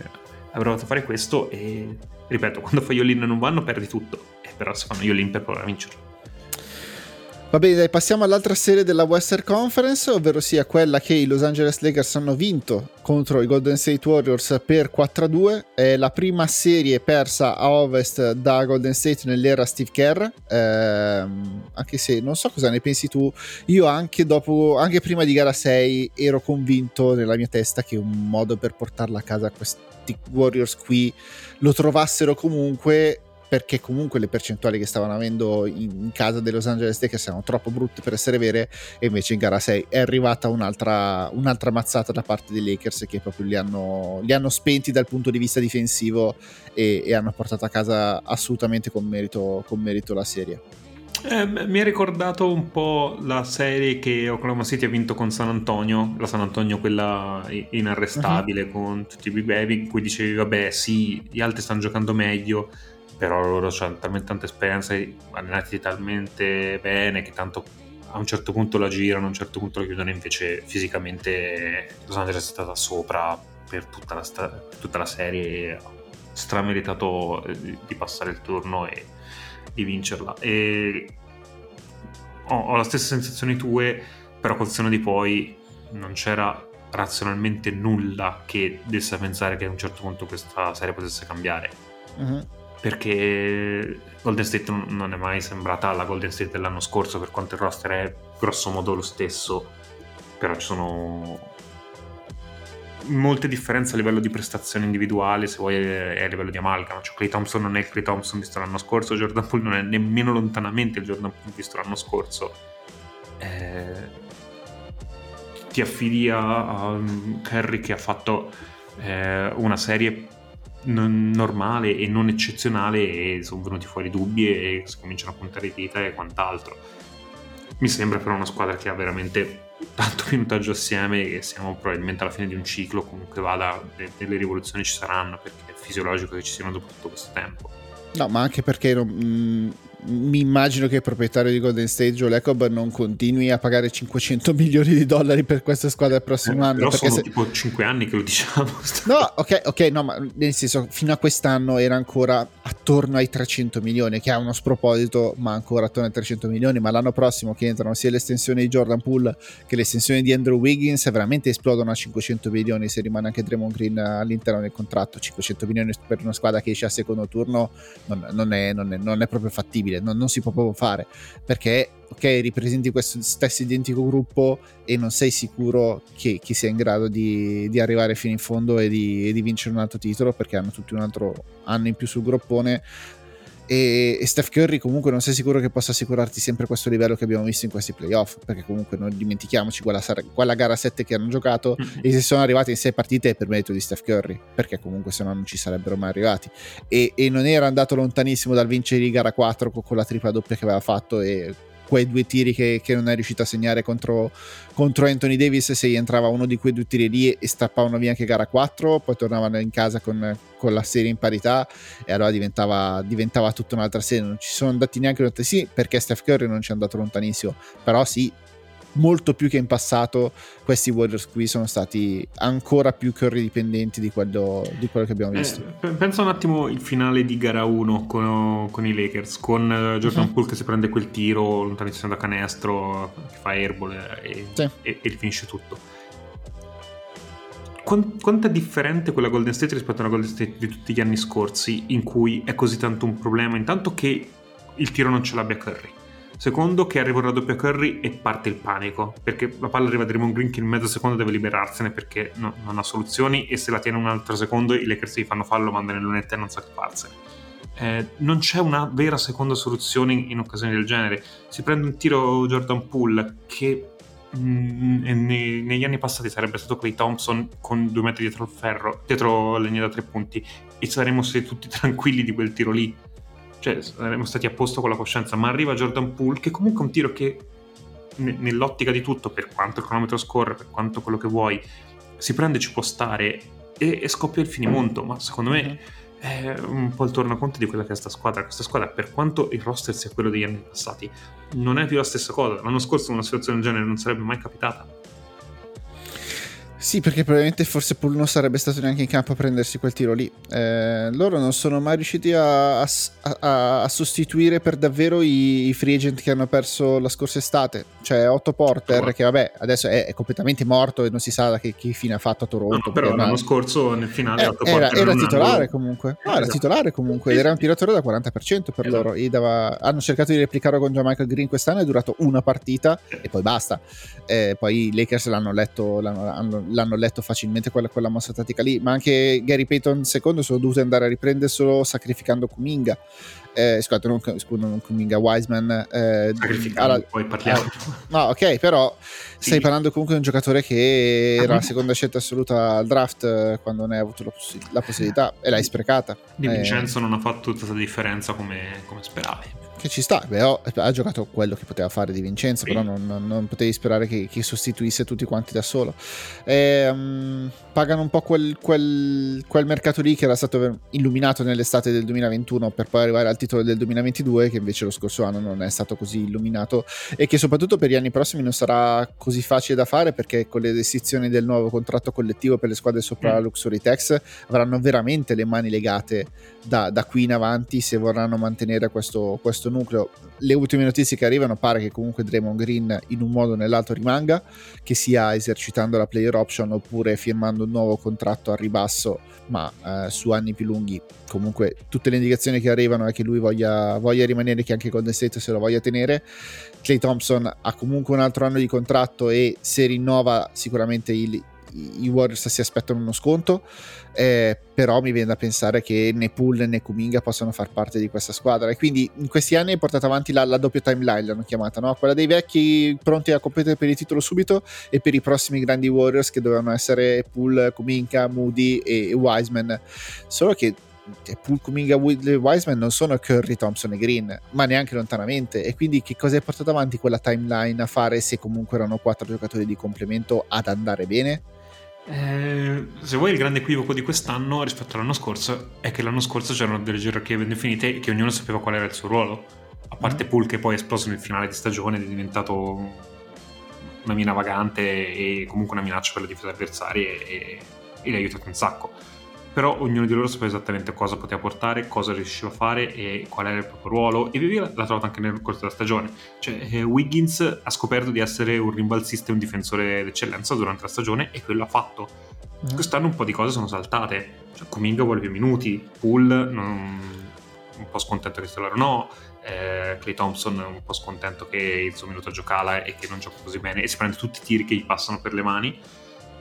provato a fare questo e ripeto, quando fai all-in non vanno perdi tutto. E però se fanno all-in per provare a vincerlo. Va bene, dai, passiamo all'altra serie della Western Conference, ovvero sia quella che i Los Angeles Lakers hanno vinto contro i Golden State Warriors per 4-2. È la prima serie persa a ovest da Golden State nell'era Steve Kerr. Ehm, anche se non so cosa ne pensi tu, io anche, dopo, anche prima di gara 6 ero convinto nella mia testa che un modo per portarla a casa questi Warriors qui lo trovassero comunque perché comunque le percentuali che stavano avendo in, casa dei Los Angeles Lakers erano troppo brutte per essere vere e invece in gara 6 è arrivata un'altra, un'altra mazzata da parte dei Lakers che proprio li hanno, li hanno spenti dal punto di vista difensivo e, e hanno portato a casa assolutamente con merito, con merito la serie. Eh, mi ha ricordato un po' la serie che Oklahoma City ha vinto con San Antonio, la San Antonio quella inarrestabile uh-huh. con tutti i big baby, in cui dicevi vabbè sì, gli altri stanno giocando meglio, però loro hanno talmente tanta esperienza, allenati talmente bene che tanto a un certo punto la girano, a un certo punto la chiudono, invece fisicamente Los Angeles è stata sopra per tutta la, sta- per tutta la serie, strameritato eh, di passare il turno e di vincerla. E ho, ho la stessa sensazione tue, però col seno di poi non c'era razionalmente nulla che desse a pensare che a un certo punto questa serie potesse cambiare. Uh-huh perché Golden State non è mai sembrata la Golden State dell'anno scorso per quanto il roster è grosso modo lo stesso però ci sono molte differenze a livello di prestazione individuale, se vuoi, e a livello di amalgama. Cioè, Clay Thompson non è il Clay Thompson visto l'anno scorso, Jordan Poole non è nemmeno lontanamente il Jordan Poole visto l'anno scorso. Eh, ti affidi a, a Curry che ha fatto eh, una serie non normale e non eccezionale e sono venuti fuori dubbi e si cominciano a puntare dita e quant'altro. Mi sembra però una squadra che ha veramente tanto minutaggio assieme che siamo probabilmente alla fine di un ciclo, comunque vada, delle rivoluzioni ci saranno perché è fisiologico che ci siano dopo tutto questo tempo. No, ma anche perché non, mh, mi immagino che il proprietario di Golden State, Joe Lacob, non continui a pagare 500 milioni di dollari per questa squadra il prossimo eh, anno. Però sono se... tipo 5 anni che lo diciamo. No, ok, ok, no, ma nel senso, fino a quest'anno era ancora attorno ai 300 milioni, che è uno sproposito, ma ancora attorno ai 300 milioni. Ma l'anno prossimo che entrano sia l'estensione di Jordan Poole che l'estensione di Andrew Wiggins, veramente esplodono a 500 milioni se rimane anche Draymond Green all'interno del contratto. 500 milioni per una squadra che esce a secondo turno non, non, è, non, è, non è proprio fattibile possibile, non, non, si può proprio fare perché ok ripresenti questo stesso identico gruppo e non sei sicuro che, che sia in grado di, di, arrivare fino in fondo e di, e di vincere un altro titolo perché hanno tutti un altro anno in più sul groppone e, e, Steph Curry comunque non sei sicuro che possa assicurarti sempre questo livello che abbiamo visto in questi playoff perché comunque non dimentichiamoci quella, quella gara 7 che hanno giocato mm-hmm. e si sono arrivati in 6 partite per merito di Steph Curry perché comunque se no non ci sarebbero mai arrivati e, e non era andato lontanissimo dal vincere di gara 4 con, con la tripla doppia che aveva fatto e quei due tiri che, che, non è riuscito a segnare contro, contro, Anthony Davis se gli entrava uno di quei due tiri lì e strappavano via anche gara 4 poi tornavano in casa con, con la serie in parità e allora diventava, diventava tutta un'altra serie. Non ci sono andati neanche sì perché Steph Curry non ci è andato lontanissimo però sì molto più che in passato questi Warriors qui sono stati ancora più Curry dipendenti di quello, di quello che abbiamo eh, visto. Eh, pensa un attimo il finale di gara 1 con, con i Lakers, con eh, Jordan uh-huh. Poole che si prende quel tiro lontanissimo da canestro, che fa airball e, sì. e, e finisce tutto. Quanto è differente quella Golden State rispetto alla Golden State di tutti gli anni scorsi in cui è così tanto un problema? Intanto che il tiro non ce l'abbia Curry Secondo che arriva una doppia curry e parte il panico, perché la palla arriva a Draymond Green che in mezzo secondo deve liberarsene perché no, non ha soluzioni e se la tiene un altro secondo i Lakers gli fanno fallo, mandano in lunetta e non sa che farsene. Eh, non c'è una vera seconda soluzione in, in, occasioni del genere. Si prende un tiro Jordan Poole che mh, mm, nei, negli anni passati sarebbe stato Clay Thompson con due metri dietro il ferro, dietro la linea da tre punti e saremmo stati tutti tranquilli di quel tiro lì cioè saremmo stati a posto con la coscienza, ma arriva Jordan Poole che comunque è un tiro che nell'ottica di tutto, per quanto il cronometro scorre, per quanto quello che vuoi, si prende, ci può stare e, e scoppia il finimonto, ma secondo me mhm. è un po' il tornaconto di quella che è questa squadra. Questa squadra, per quanto il roster sia quello degli anni passati, non è più la stessa cosa. L'anno scorso una situazione del genere non sarebbe mai capitata. Sì, perché probabilmente forse Poole non sarebbe stato neanche in campo a prendersi quel tiro lì. Eh, loro non sono mai riusciti a, a, a, a sostituire per davvero i, i, free agent che hanno perso la scorsa estate. Cioè Otto Porter, oh. che vabbè, adesso è, è, completamente morto e non si sa da che, che fine ha fatto a Toronto. No, però l'anno scorso nel finale eh, Otto era, Porter era titolare comunque. No, era titolare comunque. Era un tiratore da 40% per esatto. loro. Dava, hanno cercato di replicarlo con Jamaica Green quest'anno, è durato una partita e poi basta. Eh, poi i Lakers l'hanno letto, l'hanno, hanno, l'hanno letto facilmente quella, quella, mossa tattica lì, ma anche Gary Payton II sono dovuti andare a riprendere solo sacrificando Kuminga. Eh, scusate, non, scusa, non Kuminga, Wiseman. Eh, alla, poi parliamo. Eh, no, ok, però sì. stai parlando comunque di un giocatore che era la seconda scelta assoluta al draft eh, quando ne hai avuto la, poss- la possibilità e l'hai sprecata. Di Vincenzo non ha fatto tutta questa differenza come, come speravi che ci sta. Oh, ha giocato quello che poteva fare di Vincenzo, sì. però non, non, non, potevi sperare che, che, sostituisse tutti quanti da solo. E, um, pagano un po' quel, quel, quel, mercato lì che era stato illuminato nell'estate del 2021 per poi arrivare al titolo del 2022, che invece lo scorso anno non è stato così illuminato e che soprattutto per gli anni prossimi non sarà così facile da fare perché con le restrizioni del nuovo contratto collettivo per le squadre sopra mm. la Luxury Tax avranno veramente le mani legate da, da qui in avanti se vorranno mantenere questo, questo nucleo. Le ultime notizie che arrivano pare che comunque Draymond Green in un modo o nell'altro rimanga, che sia esercitando la player option oppure firmando un nuovo contratto a ribasso, ma eh, su anni più lunghi. Comunque tutte le indicazioni che arrivano è che lui voglia, voglia rimanere, che anche Golden State se lo voglia tenere. Clay Thompson ha comunque un altro anno di contratto e se rinnova sicuramente il, i Warriors si aspettano uno sconto, eh, però mi viene da pensare che né Pool né Kuminga possano far parte di questa squadra e quindi in questi anni hai portato avanti la, la doppia timeline, l'hanno chiamata, no? quella dei vecchi pronti a competere per il titolo subito e per i prossimi grandi Warriors che dovevano essere Pool, Kuminga, Moody e, e Wiseman, solo che Pool, Kuminga e Wiseman non sono Curry, Thompson e Green, ma neanche lontanamente. E quindi che cosa hai portato avanti quella timeline a fare se comunque erano quattro giocatori di complemento ad andare bene? Eh, se vuoi il grande equivoco di quest'anno rispetto all'anno scorso è che l'anno scorso c'erano delle gerarchie ben definite e che ognuno sapeva qual era il suo ruolo. A parte mm. Pool che poi è esploso nel finale di stagione ed è diventato una mina vagante e comunque una minaccia per le difese avversarie e, e l'ha aiutato un sacco però ognuno di loro sapeva esattamente cosa poteva portare, cosa riusciva a fare e qual era il proprio ruolo e via l'ha trovato anche nel corso della stagione. Cioè, eh, Wiggins ha scoperto di essere un rimbalzista e un difensore d'eccellenza durante la stagione e quello ha fatto. Mm. Quest'anno un po' di cose sono saltate. Cioè, Kuminga vuole più minuti, Pool non... un po' scontento che Stellaro no, eh, Clay Thompson un po' scontento che il suo minuto giocala e che non gioca così bene e si prende tutti i tiri che gli passano per le mani.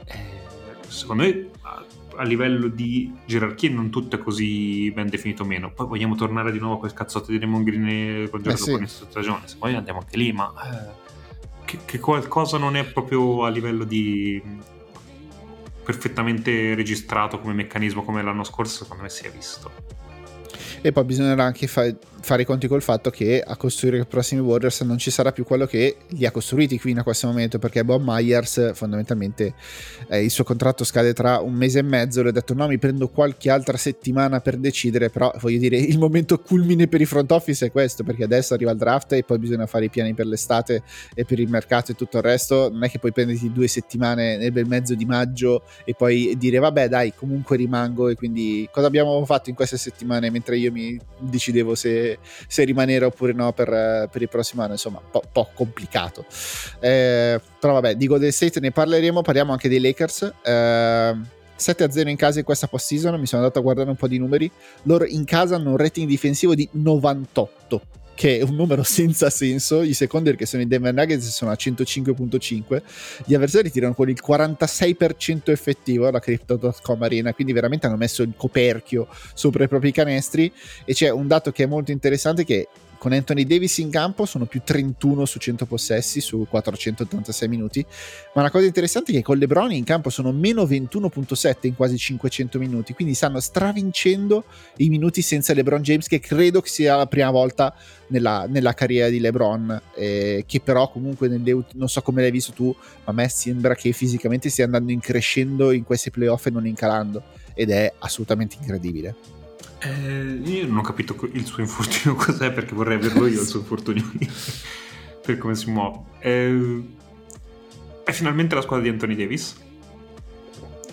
Eh, secondo me a livello di gerarchie non tutto è così ben definito meno. Poi vogliamo tornare di nuovo a quel cazzotto di Raymond Green con Giorgio eh sì. stagione. Se poi andiamo anche lì, ma eh, che, che, qualcosa non è proprio a livello di perfettamente registrato come meccanismo come l'anno scorso, secondo me si è visto. E poi bisognerà anche fare fare i conti col fatto che a costruire i prossimi Warriors non ci sarà più quello che li ha costruiti fino a questo momento perché Bob Myers fondamentalmente eh, il suo contratto scade tra un mese e mezzo lui ha detto no mi prendo qualche altra settimana per decidere però voglio dire il momento culmine per i front office è questo perché adesso arriva il draft e poi bisogna fare i piani per l'estate e per il mercato e tutto il resto. Non è che puoi prenderti due settimane nel bel mezzo di maggio e poi dire vabbè dai comunque rimango e quindi cosa abbiamo fatto in queste settimane mentre io mi decidevo se se, rimanere oppure no per, per, il prossimo anno, insomma, un po', po complicato. Eh, però vabbè, di Golden State ne parleremo, parliamo anche dei Lakers. Eh, 7-0 in casa in questa post-season, mi sono andato a guardare un po' di numeri. Loro in casa hanno un rating difensivo di 98 che è un numero senza senso. I secondi che sono i Denver Nuggets sono a 105.5. Gli avversari tirano con il 46% effettivo alla Crypto.com Arena, quindi veramente hanno messo il coperchio sopra i propri canestri. E c'è un dato che è molto interessante che con Anthony Davis in campo sono più 31 su 100 possessi su 486 minuti, ma la cosa interessante è che con LeBron in campo sono meno 21.7 in quasi 500 minuti, quindi stanno stravincendo i minuti senza LeBron James che credo che sia la prima volta nella, nella carriera di LeBron, eh, che però comunque nelle, non so come l'hai visto tu, ma a me sembra che fisicamente stia andando in crescendo in questi playoff e non in calando ed è assolutamente incredibile. Eh, io non ho capito il suo infortunio cos'è perché vorrei averlo io il suo infortunio per come si muove. Eh, è finalmente la squadra di Anthony Davis.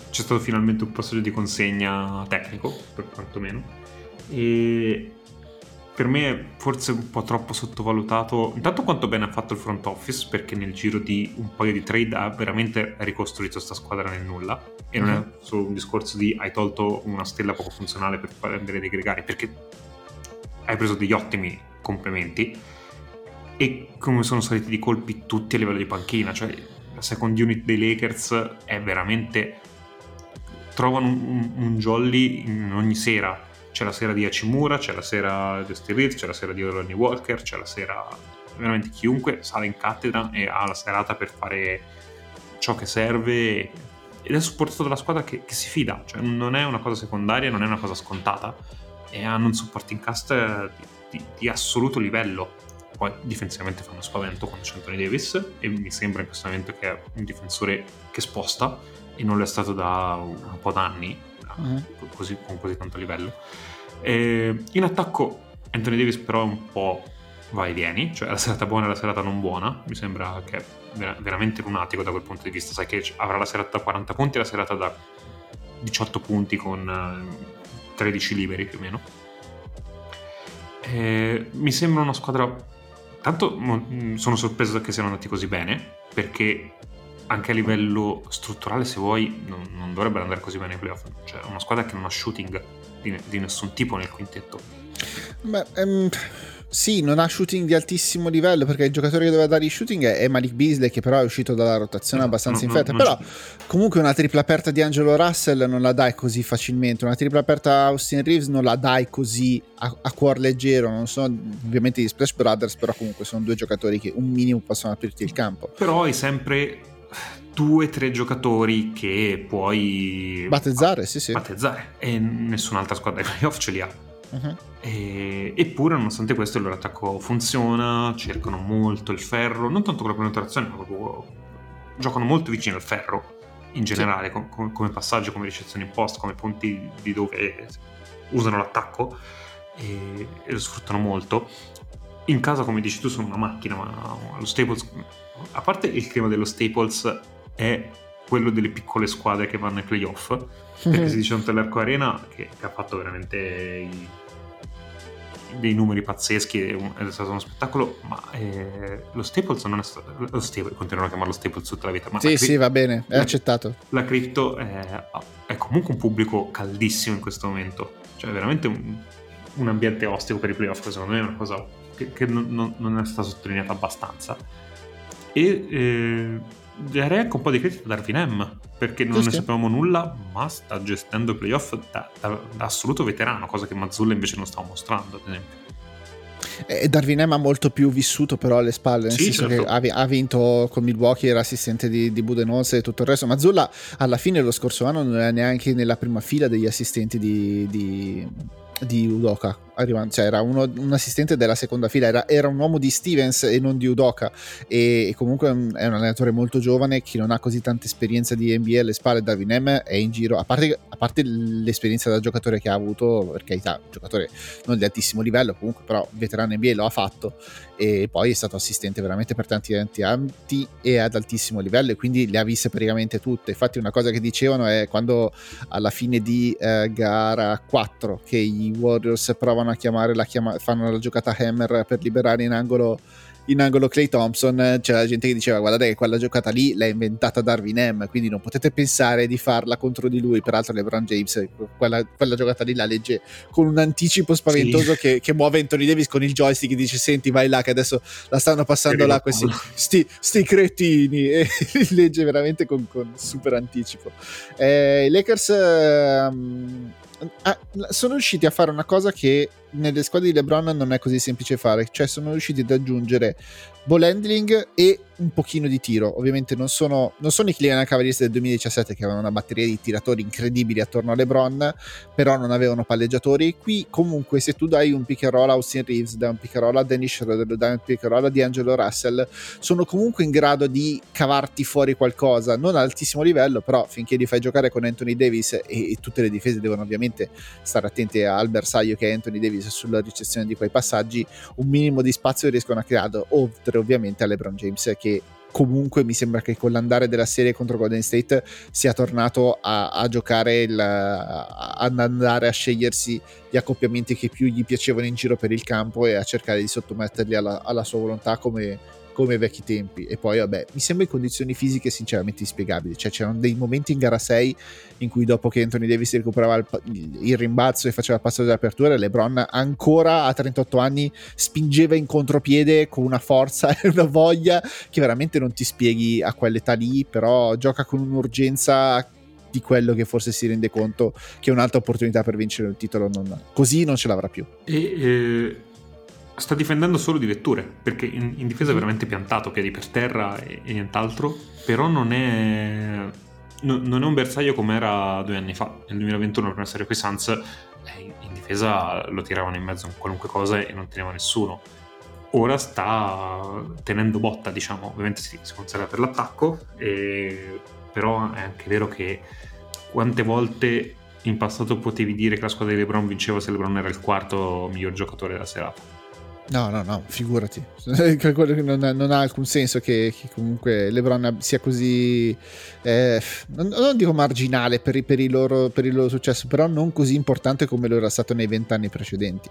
C'è stato finalmente un passaggio di consegna tecnico, per quantomeno. E per me forse un po' troppo sottovalutato intanto quanto bene ha fatto il front office perché nel giro di un paio di trade ha veramente ricostruito questa squadra nel nulla e non mm-hmm. è mhm. solo un discorso di hai tolto una stella poco funzionale per prendere dei gregari perché hai preso degli ottimi complementi e come sono saliti di colpi tutti a livello di panchina cioè la second unit dei Lakers è veramente trovano un, un, un jolly in ogni sera c'è la sera di Hachimura, c'è la sera di Reed, c'è la sera di Ronnie Walker, c'è la sera veramente chiunque sale in cattedra e ha la serata per fare ciò che serve ed è supportato dalla squadra che, che, si fida, cioè non è una cosa secondaria, non è una cosa scontata e hanno un supporting cast di, di, di assoluto livello. Poi difensivamente fanno spavento con Anthony Davis e mi sembra in questo momento che è un difensore che sposta e non lo è stato da un po' d'anni mm. così, con così tanto livello. E in attacco Anthony Davis però è un po' vai e vieni, cioè la serata buona e la serata non buona, mi sembra che è ver- veramente lunatico da quel punto di vista, sai che avrà la serata da 40 punti e la serata da 18 punti con 13 eh, liberi più o meno. E mi sembra una squadra... Tanto sono sorpreso che siano andati così bene, perché anche a livello strutturale, se vuoi, non, non dovrebbero andare così bene ai playoff. Cioè, una squadra che non ha shooting di, di nessun tipo nel quintetto. Beh, um, Sì, non ha shooting di altissimo livello perché il giocatore che doveva dare il shooting è Malik Beasley che però è uscito dalla rotazione abbastanza no, in fretta. No, però comunque una tripla aperta di Angelo Russell non la dai così facilmente, una tripla aperta a Austin Reeves non la dai così a, a cuor leggero, non sono ovviamente gli Splash Brothers, però comunque sono due giocatori che un minimo possono aprirti il campo. Però hai sempre due o tre giocatori che puoi battezzare, sì sì. Battezzare e nessun'altra squadra di playoff ce li ha. Uh-huh. E, eppure, nonostante questo, il loro attacco funziona, cercano molto il ferro, non tanto con la penetrazione, ma proprio giocano molto vicino al ferro in generale, sì. com- come passaggio, come ricezione in post, come punti di dove usano l'attacco e, e lo sfruttano molto. In casa, come dici tu, sono una macchina, ma lo Staples, a parte il clima dello Staples, è quello delle piccole squadre che vanno ai playoff. Perché si dice un Tellerco Arena che, che ha fatto veramente i, dei numeri pazzeschi, è stato uno spettacolo, ma eh, lo Staples non è stato... Lo Staples, continuerò a chiamarlo Staples tutta la vita. Ma sì, cri- sì, va bene, è la, accettato. La cripto è, è, comunque un pubblico caldissimo in questo momento, cioè veramente un, un ambiente ostico per i playoff, secondo me è una cosa che, che non, non, è stata sottolineata abbastanza. E... Eh, darei anche un po' di credito a Darwin M perché non Giusto. ne sapevamo nulla ma sta gestendo i playoff da, da, da, assoluto veterano cosa che Mazzulla invece non stava mostrando ad esempio e Darwin M ha molto più vissuto però alle spalle nel sì, senso certo. che ha, ha, vinto con Milwaukee era assistente di, di Budenose e tutto il resto Mazzulla alla fine lo scorso anno non era neanche nella prima fila degli assistenti di, di, di Udoka arrivando, cioè era uno, un assistente della seconda fila, era, era, un uomo di Stevens e non di Udoka. E, e, comunque è un, allenatore molto giovane che non ha così tanta esperienza di NBA alle spalle, Darwin M è in giro, a parte, a parte l'esperienza da giocatore che ha avuto, per carità, giocatore non di altissimo livello, comunque però veterano NBA lo ha fatto e poi è stato assistente veramente per tanti anni e ad altissimo livello e quindi le ha viste praticamente tutte, infatti una cosa che dicevano è quando alla fine di eh, gara 4 che i Warriors provano a chiamare la chiama- fanno la giocata hammer per liberare in angolo in angolo Clay Thompson. C'era gente che diceva guardate che quella giocata lì l'ha inventata Darwin M quindi non potete pensare di farla contro di lui. Peraltro LeBron James quella, quella giocata lì la legge con un anticipo spaventoso sì. che, che, muove Anthony Davis con il joystick e dice senti vai là che adesso la stanno passando là questi sti, sti, cretini e legge veramente con, con super anticipo. Eh, i Lakers um, ah, sono riusciti a fare una cosa che nelle squadre di LeBron non è così semplice fare, cioè sono riusciti ad aggiungere ball handling e un pochino di tiro. Ovviamente non sono, non sono i Cleveland Cavaliers del 2017 che avevano una batteria di tiratori incredibili attorno a LeBron, però non avevano palleggiatori. Qui comunque se tu dai un pick and roll a Austin Reeves, dai un pick and roll a Dennis Schroeder, dai un pick and roll a D'Angelo Russell, sono comunque in grado di cavarti fuori qualcosa, non ad altissimo livello, però finché li fai giocare con Anthony Davis e, e tutte le difese devono ovviamente stare attenti al bersaglio che è Anthony Davis sulla ricezione di quei passaggi, un minimo di spazio riescono a creare, oltre ovviamente a LeBron James che comunque mi sembra che con l'andare della serie contro Golden State sia tornato a, a giocare il, ad andare a scegliersi gli accoppiamenti che più gli piacevano in giro per il campo e a cercare di sottometterli alla, alla sua volontà come come ai vecchi tempi. E poi, vabbè, mi sembra in condizioni fisiche sinceramente inspiegabili. Cioè, c'erano dei momenti in gara 6 in cui dopo che Anthony Davis recuperava il, il rimbalzo e faceva il passo dell'apertura, LeBron ancora a 38 anni spingeva in contropiede con una forza e una voglia che veramente non ti spieghi a quell'età lì, però gioca con un'urgenza di quello che forse si rende conto che un'altra opportunità per vincere il titolo non, così non ce l'avrà più. E eh, sta difendendo solo di letture, perché in, in difesa è veramente piantato, piedi per terra e, e nient'altro, però non è, no, non è un bersaglio come era due anni fa. Nel 2021 il primo serie con i Suns in difesa lo tiravano in mezzo a qualunque cosa e non teneva nessuno. Ora sta tenendo botta, diciamo, ovviamente si, si conserva per l'attacco, e, però è anche vero che quante volte in passato potevi dire che la squadra di LeBron vinceva se LeBron era il quarto miglior giocatore della serata. No, no, no, figurati. non, ha, non ha alcun senso che, che, comunque LeBron sia così, eh, non, non, dico marginale per, per, loro, per, il loro, successo, però non così importante come lo era stato nei vent'anni precedenti.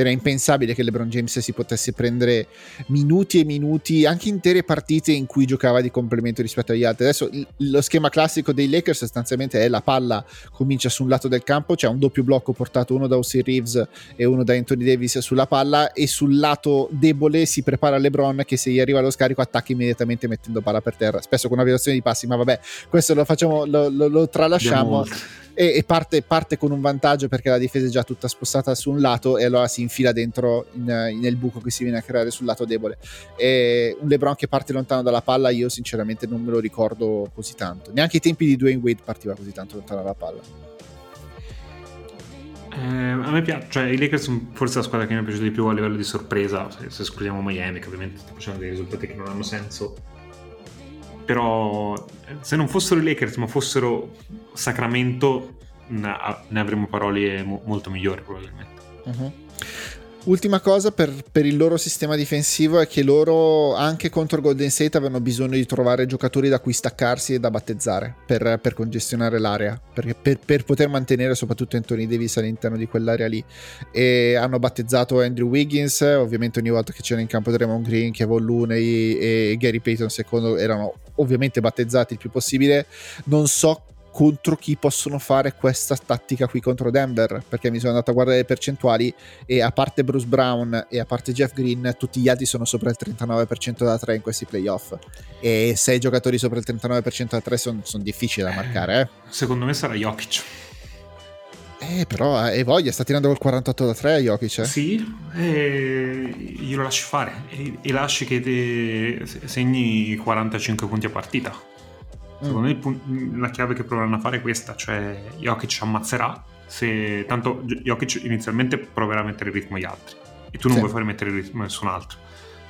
Era impensabile che LeBron James si potesse prendere minuti e minuti, anche intere partite in cui giocava di complemento rispetto agli altri. Adesso lo schema classico dei Lakers sostanzialmente è la palla comincia su un lato del campo, c'è un doppio blocco portato uno da Austin Reeves e uno da Anthony Davis sulla palla e sul lato debole si prepara LeBron che se gli arriva lo scarico attacca immediatamente mettendo palla per terra, spesso con una violazione di passi, ma vabbè, questo lo facciamo, lo, lo, lo tralasciamo e, e parte, parte, con un vantaggio perché la difesa è già tutta spostata su un lato e allora si infila dentro in, nel buco che si viene a creare sul lato debole. E un LeBron che parte lontano dalla palla io sinceramente non me lo ricordo così tanto. Neanche ai tempi di Dwayne Wade partiva così tanto lontano dalla palla. Eh, a me piace, cioè i Lakers sono forse la squadra che mi è piaciuta di più a livello di sorpresa, se, se escludiamo Miami che ovviamente sta facendo dei risultati che non hanno senso però se non fossero i Lakers ma fossero Sacramento ne avremmo parole molto migliori probabilmente. Uh-huh. Ultima cosa per, per, il loro sistema difensivo è che loro anche contro Golden State avevano bisogno di trovare giocatori da cui staccarsi e da battezzare per, per congestionare l'area, per, per, poter mantenere soprattutto Anthony Davis all'interno di quell'area lì. E hanno battezzato Andrew Wiggins, ovviamente ogni volta che c'era in campo Draymond Green, Kevin Looney e Gary Payton secondo erano ovviamente battezzati il più possibile. Non so contro chi possono fare questa tattica qui contro Denver perché mi sono andato a guardare le percentuali e a parte Bruce Brown e a parte Jeff Green tutti gli altri sono sopra il 39% da 3 in questi playoff e 6 giocatori sopra il 39% da 3 sono son difficili da marcare eh. secondo me sarà Jokic eh, però, eh, e voglia, sta tirando col 48 da 3 Jokic. Eh? Sì, e glielo lasci fare. E, e lasci che segni 45 punti a partita. Secondo mm. me la chiave che proveranno a fare è questa, cioè Jokic ammazzerà, se tanto Jokic inizialmente proverà a mettere il ritmo agli altri e tu non sì. vuoi fare mettere il ritmo a nessun altro.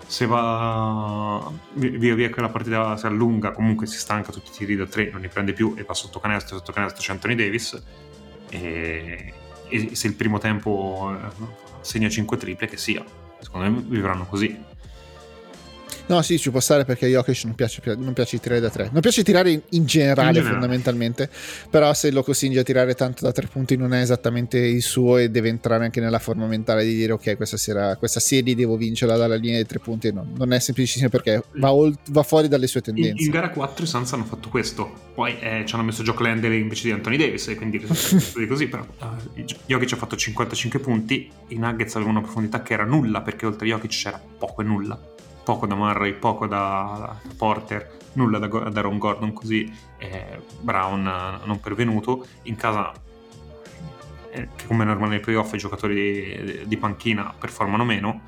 Se va via via che la partita si allunga, comunque si stanca tutti i tiri da tre, non li prende più e va sotto canestro, sotto canestro c'è Anthony Davis e, e se il primo tempo eh, segna 5 triple che sia, secondo me vivranno così No, sì, ci può stare perché Jokic non piace, non piace tirare da tre. Non piace tirare in, in, generale, generale, fondamentalmente. Però se lo costringe a tirare tanto da tre punti non è esattamente il suo e deve entrare anche nella forma mentale di dire ok, questa, sera, questa serie devo vincerla dalla linea dei tre punti. No, non è semplicissimo perché va, olt- va fuori dalle sue tendenze. In, in gara 4 i Suns hanno fatto questo. Poi eh, ci hanno messo Jock Landry invece di Anthony Davis e quindi così. Però uh, Jokic ha fatto 55 punti, i Nuggets avevano una profondità che era nulla perché oltre a Jokic c'era poco e nulla poco da Murray, poco da, Porter, nulla da, da Ron Gordon, così eh, Brown non pervenuto. In casa, eh, come normale nei playoff i giocatori di, di panchina performano meno,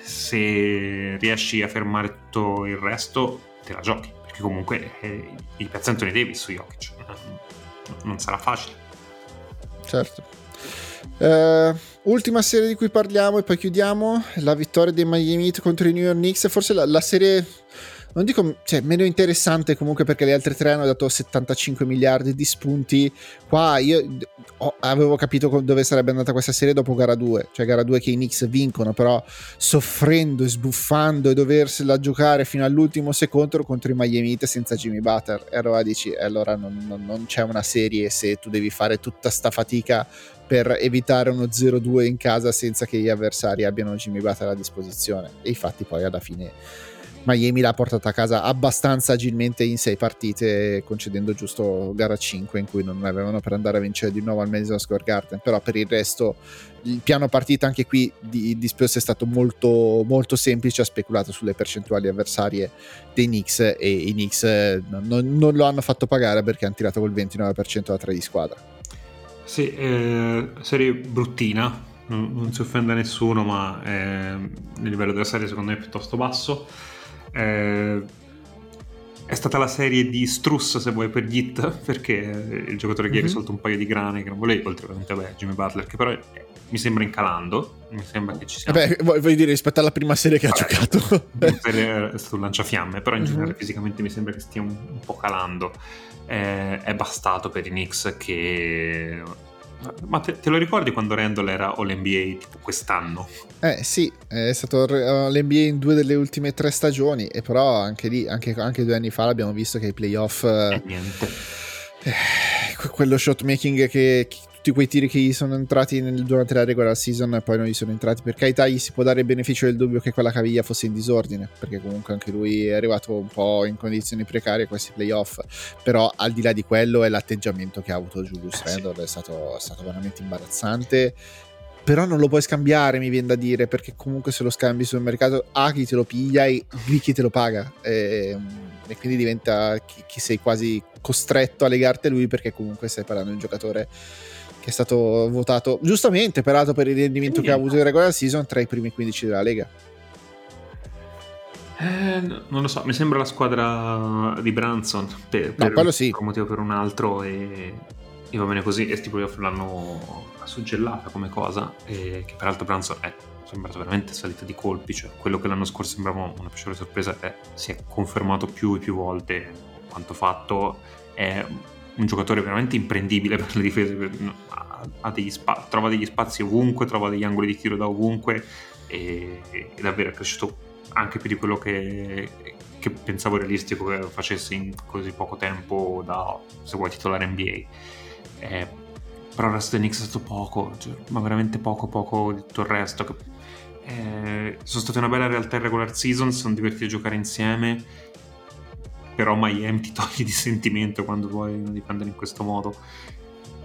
se riesci a fermare tutto il resto te la giochi, perché comunque eh, il piazza Anthony Davis su Jokic non sarà facile. Certo. Uh, ultima serie di cui parliamo e poi chiudiamo, la vittoria dei Miami Heat contro i New York Knicks, forse la, la serie non dico cioè, meno interessante comunque perché le altre tre hanno dato 75 miliardi di spunti. Qua io ho, avevo capito dove sarebbe andata questa serie dopo gara 2, cioè gara 2 che i Knicks vincono, però soffrendo e sbuffando e doversela giocare fino all'ultimo secondo contro i Miami Heat senza Jimmy Butter. E allora dici, e allora non, non, non c'è una serie se tu devi fare tutta sta fatica per evitare uno 0-2 in casa senza che gli avversari abbiano Jimmy Butler a disposizione. E infatti poi alla fine Miami l'ha portata a casa abbastanza agilmente in sei partite, concedendo giusto gara 5 in cui non avevano per andare a vincere di nuovo al Madison Square Garden. Però per il resto il piano partita anche qui di, di Spurs è stato molto, molto semplice, ha speculato sulle percentuali avversarie dei Knicks e i Knicks non, non lo hanno fatto pagare perché hanno tirato col 29% da 3 di squadra. Sì, eh, serie bruttina, non, non, si offende a nessuno, ma eh, il livello della serie secondo me è piuttosto basso. Eh, è stata la serie di Struss, se vuoi, per Git, perché il giocatore che mm-hmm. ha risolto un paio di grane che non volevi, oltre a vabbè, Jimmy Butler, che però è, mi sembra incalando. Mi sembra che ci sia. Beh, voglio dire, rispetto alla prima serie che vabbè, ha giocato, è stato un lanciafiamme, però in mm-hmm. generale fisicamente mi sembra che stia un, un po' calando. Eh, è bastato per i Knicks che ma te, te, lo ricordi quando Randall era All-NBA tipo quest'anno? Eh sì, è stato all'NBA in due delle ultime tre stagioni e però anche lì, anche, anche due anni fa l'abbiamo visto che i playoff... Eh, niente. Eh, quello shot making che, che tutti quei tiri che gli sono entrati nel, durante la regular season e poi non gli sono entrati. Per carità, gli si può dare il beneficio del dubbio che quella caviglia fosse in disordine, perché comunque anche lui è arrivato un po' in condizioni precarie a questi playoff. Però al di là di quello è l'atteggiamento che ha avuto Julius eh, Randle, sì. è, stato, è stato veramente imbarazzante però non lo puoi scambiare, mi viene da dire, perché comunque se lo scambi sul mercato, A chi te lo piglia e B chi te lo paga. E, e quindi diventa che sei quasi costretto a legarti a lui perché comunque stai parlando di un giocatore che è stato votato giustamente, peraltro, per il rendimento che ha avuto in regular season tra i primi 15 della Lega. Eh, non lo so, mi sembra la squadra di Branson per, per no, sì. un motivo o per un altro e, e, va bene così. E sti playoff l'hanno suggellata come cosa, e che peraltro Branson è sembrato veramente salita di colpi, cioè quello che l'anno scorso sembrava una piacevole sorpresa è, si è confermato più e più volte quanto fatto. È un giocatore veramente imprendibile per le difese, ha degli spa- trova degli spazi ovunque, trova degli angoli di tiro da ovunque e, e davvero è cresciuto anche più di quello che, che, pensavo realistico che facesse in così poco tempo da, se vuoi, titolare NBA. Eh, però il resto dei Knicks è stato poco, cioè, ma veramente poco, poco di tutto il resto. Che, eh, sono state una bella realtà in regular season, sono divertiti a giocare insieme però Miami ti toglie di sentimento quando vuoi difendere in questo modo.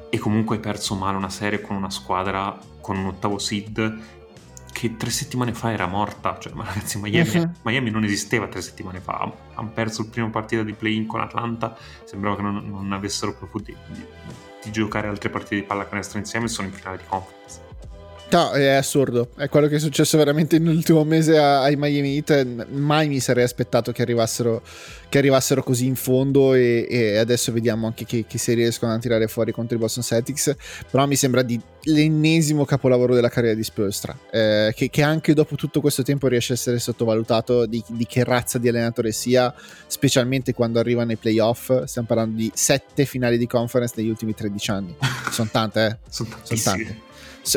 E comunque hai perso male una serie con una squadra con un ottavo seed che tre settimane fa era morta. Cioè ma ragazzi Miami, uh-huh. Miami non esisteva tre settimane fa. Hanno perso il primo partito di play-in con Atlanta sembrava che non, non avessero proprio di, di, di giocare altre partite di pallacanestro insieme e sono in finale di conference No, è assurdo. È quello che è successo veramente nell'ultimo mese ai Miami Heat. Mai mi sarei aspettato che arrivassero, che arrivassero così in fondo. E, e adesso vediamo anche che, che, se riescono a tirare fuori contro i Boston Celtics. Però mi sembra di l'ennesimo capolavoro della carriera di Spolstra. Eh, che, che, anche dopo tutto questo tempo riesce a essere sottovalutato di, di, che razza di allenatore sia, specialmente quando arriva nei playoff. Stiamo parlando di sette finali di conference negli ultimi 13 anni. Sono tante, eh? Sono tante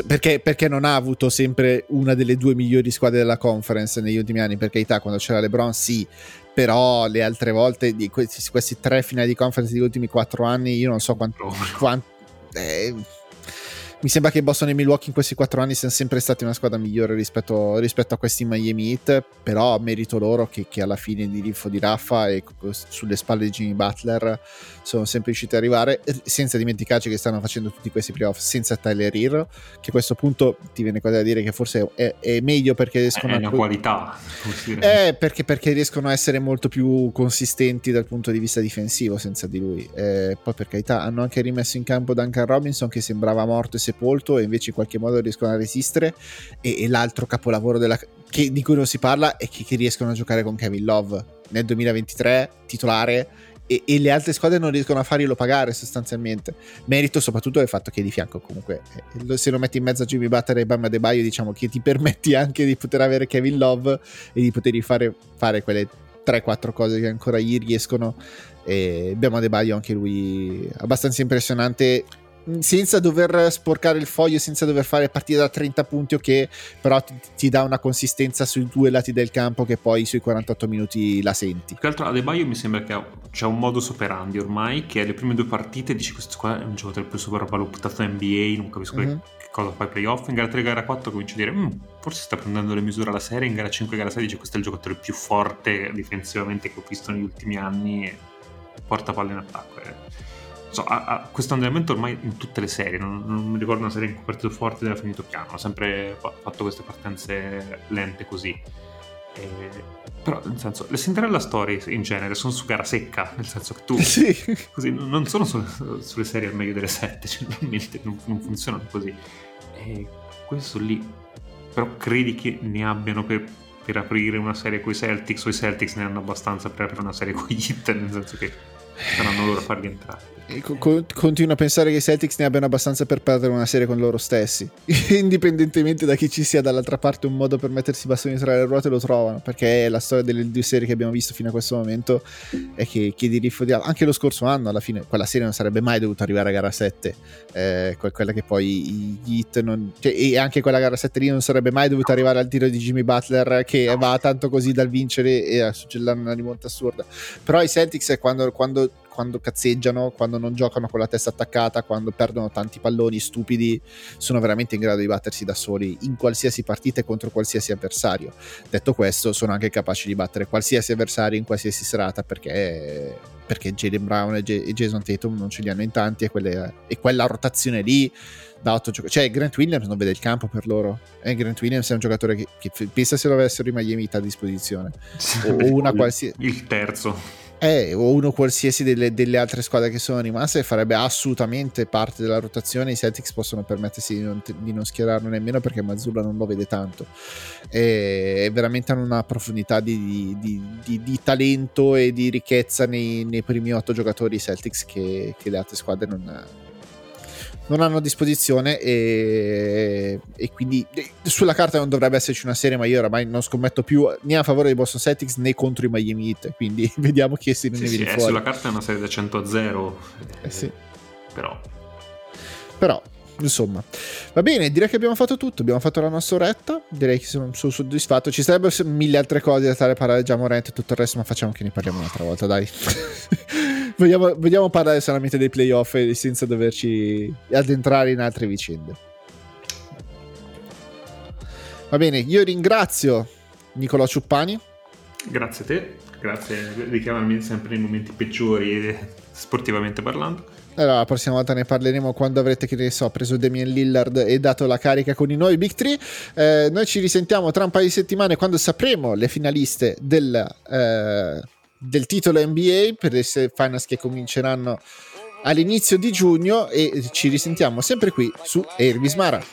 perché, perché, non ha avuto sempre una delle due migliori squadre della conference negli ultimi anni? Per carità, quando c'era LeBron, sì, però le altre volte di questi, questi tre finali di conference negli ultimi quattro anni, io non so quanto. quanto eh, mi sembra che Boston e Milwaukee in questi quattro anni siano sempre stati una squadra migliore rispetto, rispetto a questi Miami Heat, però merito loro che, che, alla fine di Riffo di Raffa e sulle spalle di Jimmy Butler sono sempre riusciti ad arrivare, senza dimenticarci che stanno facendo tutti questi playoff senza Tyler Hero, che a questo punto ti viene cosa da dire che forse è, è meglio perché riescono è a... È una qualità. Eh, perché, perché, riescono a essere molto più consistenti dal punto di vista difensivo senza di lui. Eh, poi per carità hanno anche rimesso in campo Duncan Robinson che sembrava morto e sepolto e invece in qualche modo riescono a resistere. E, e l'altro capolavoro della, che, di cui non si parla è che, che, riescono a giocare con Kevin Love nel 2023 titolare e, e, le altre squadre non riescono a farglielo pagare sostanzialmente. Merito soprattutto del fatto che di fianco comunque eh, se lo metti in mezzo a Jimmy Butler e Bam Adebayo diciamo che ti permetti anche di poter avere Kevin Love e di potergli fare, fare quelle 3-4 cose che ancora gli riescono. E abbiamo Adebayo anche lui abbastanza impressionante senza dover sporcare il foglio, senza dover fare partite da 30 punti, ok, però ti, ti, dà una consistenza sui due lati del campo che poi sui 48 minuti la senti. Più che altro Adebayo mi sembra che c'è un modus operandi ormai, che le prime due partite dici questo qua è un giocatore più sopravvalutato NBA, non capisco mm-hmm. che cosa fa ai playoff, in gara 3 gara 4 cominci a dire mm, forse sta prendendo le misure alla serie, in gara 5 gara 6 dice questo è il giocatore più forte difensivamente che ho visto negli ultimi anni, porta palle in attacco. Eh so, ha, ha questo andamento ormai in tutte le serie, non, non, mi ricordo una serie in cui partito forte ed era finito piano, ha sempre fatto queste partenze lente così. E, però, nel senso, le Cinderella Story in genere sono su gara secca, nel senso che tu sì. così, non sono su, sulle serie al meglio delle sette, generalmente non, non funzionano così. E questo lì, però credi che ne abbiano per, per aprire una serie con i Celtics o i Celtics ne hanno abbastanza per aprire una serie con gli Hit, nel senso che saranno loro a farli entrare. Continuo a pensare che i Celtics ne abbiano abbastanza per perdere una serie con loro stessi. Indipendentemente da chi ci sia dall'altra parte, un modo per mettersi i bastoni tra le ruote lo trovano. Perché la storia delle due serie che abbiamo visto fino a questo momento è che chiedi riffo di anche lo scorso anno, alla fine, quella serie non sarebbe mai dovuta arrivare a gara 7. Eh, quella che poi i Heat non, cioè, e anche quella gara 7 lì non sarebbe mai dovuta arrivare al tiro di Jimmy Butler che va tanto così dal vincere e a suggellare una rimonta assurda. Però i Celtics, quando, quando quando cazzeggiano, quando non giocano con la testa attaccata, quando perdono tanti palloni stupidi, sono veramente in grado di battersi da soli in qualsiasi partita e contro qualsiasi avversario. Detto questo, sono anche capaci di battere qualsiasi avversario in qualsiasi serata perché, perché Jalen Brown e, J- e, Jason Tatum non ce li hanno in tanti e, quelle, e quella rotazione lì da 8 giocatori. Cioè, Grant Williams non vede il campo per loro. E Grant Williams è un giocatore che, che pensa se lo avessero i Miami a disposizione. o una qualsiasi. Il terzo. Eh, o uno qualsiasi delle, delle, altre squadre che sono rimaste farebbe assolutamente parte della rotazione. I Celtics possono permettersi di non, di non schierarlo nemmeno perché Mazzulla non lo vede tanto. E veramente hanno una profondità di, di, di, talento e di ricchezza nei, nei primi otto giocatori Celtics che, che le altre squadre non, hanno non hanno a disposizione e, e, quindi sulla carta non dovrebbe esserci una serie ma io oramai non scommetto più né a favore dei Boston Celtics né contro i Miami Heat quindi vediamo chi si ne sì, viene sì, fuori. sulla carta è una serie da 100 a 0 eh, sì. però. Però insomma va bene direi che abbiamo fatto tutto abbiamo fatto la nostra oretta direi che sono, sono soddisfatto. Ci sarebbero mille altre cose da stare a parlare già Morente e tutto il resto ma facciamo che ne parliamo un'altra volta dai vogliamo, vogliamo, parlare solamente dei playoff senza doverci addentrare in altre vicende. Va bene, io ringrazio Nicolò Ciuppani. Grazie a te, grazie di chiamarmi sempre nei momenti peggiori sportivamente parlando. Allora, la prossima volta ne parleremo quando avrete, che ne so, preso Damien Lillard e dato la carica con i nuovi Big 3. Eh, noi ci risentiamo tra un paio di settimane quando sapremo le finaliste del, eh, del titolo NBA per le finals che cominceranno all'inizio di giugno e ci risentiamo sempre qui su Airbismara.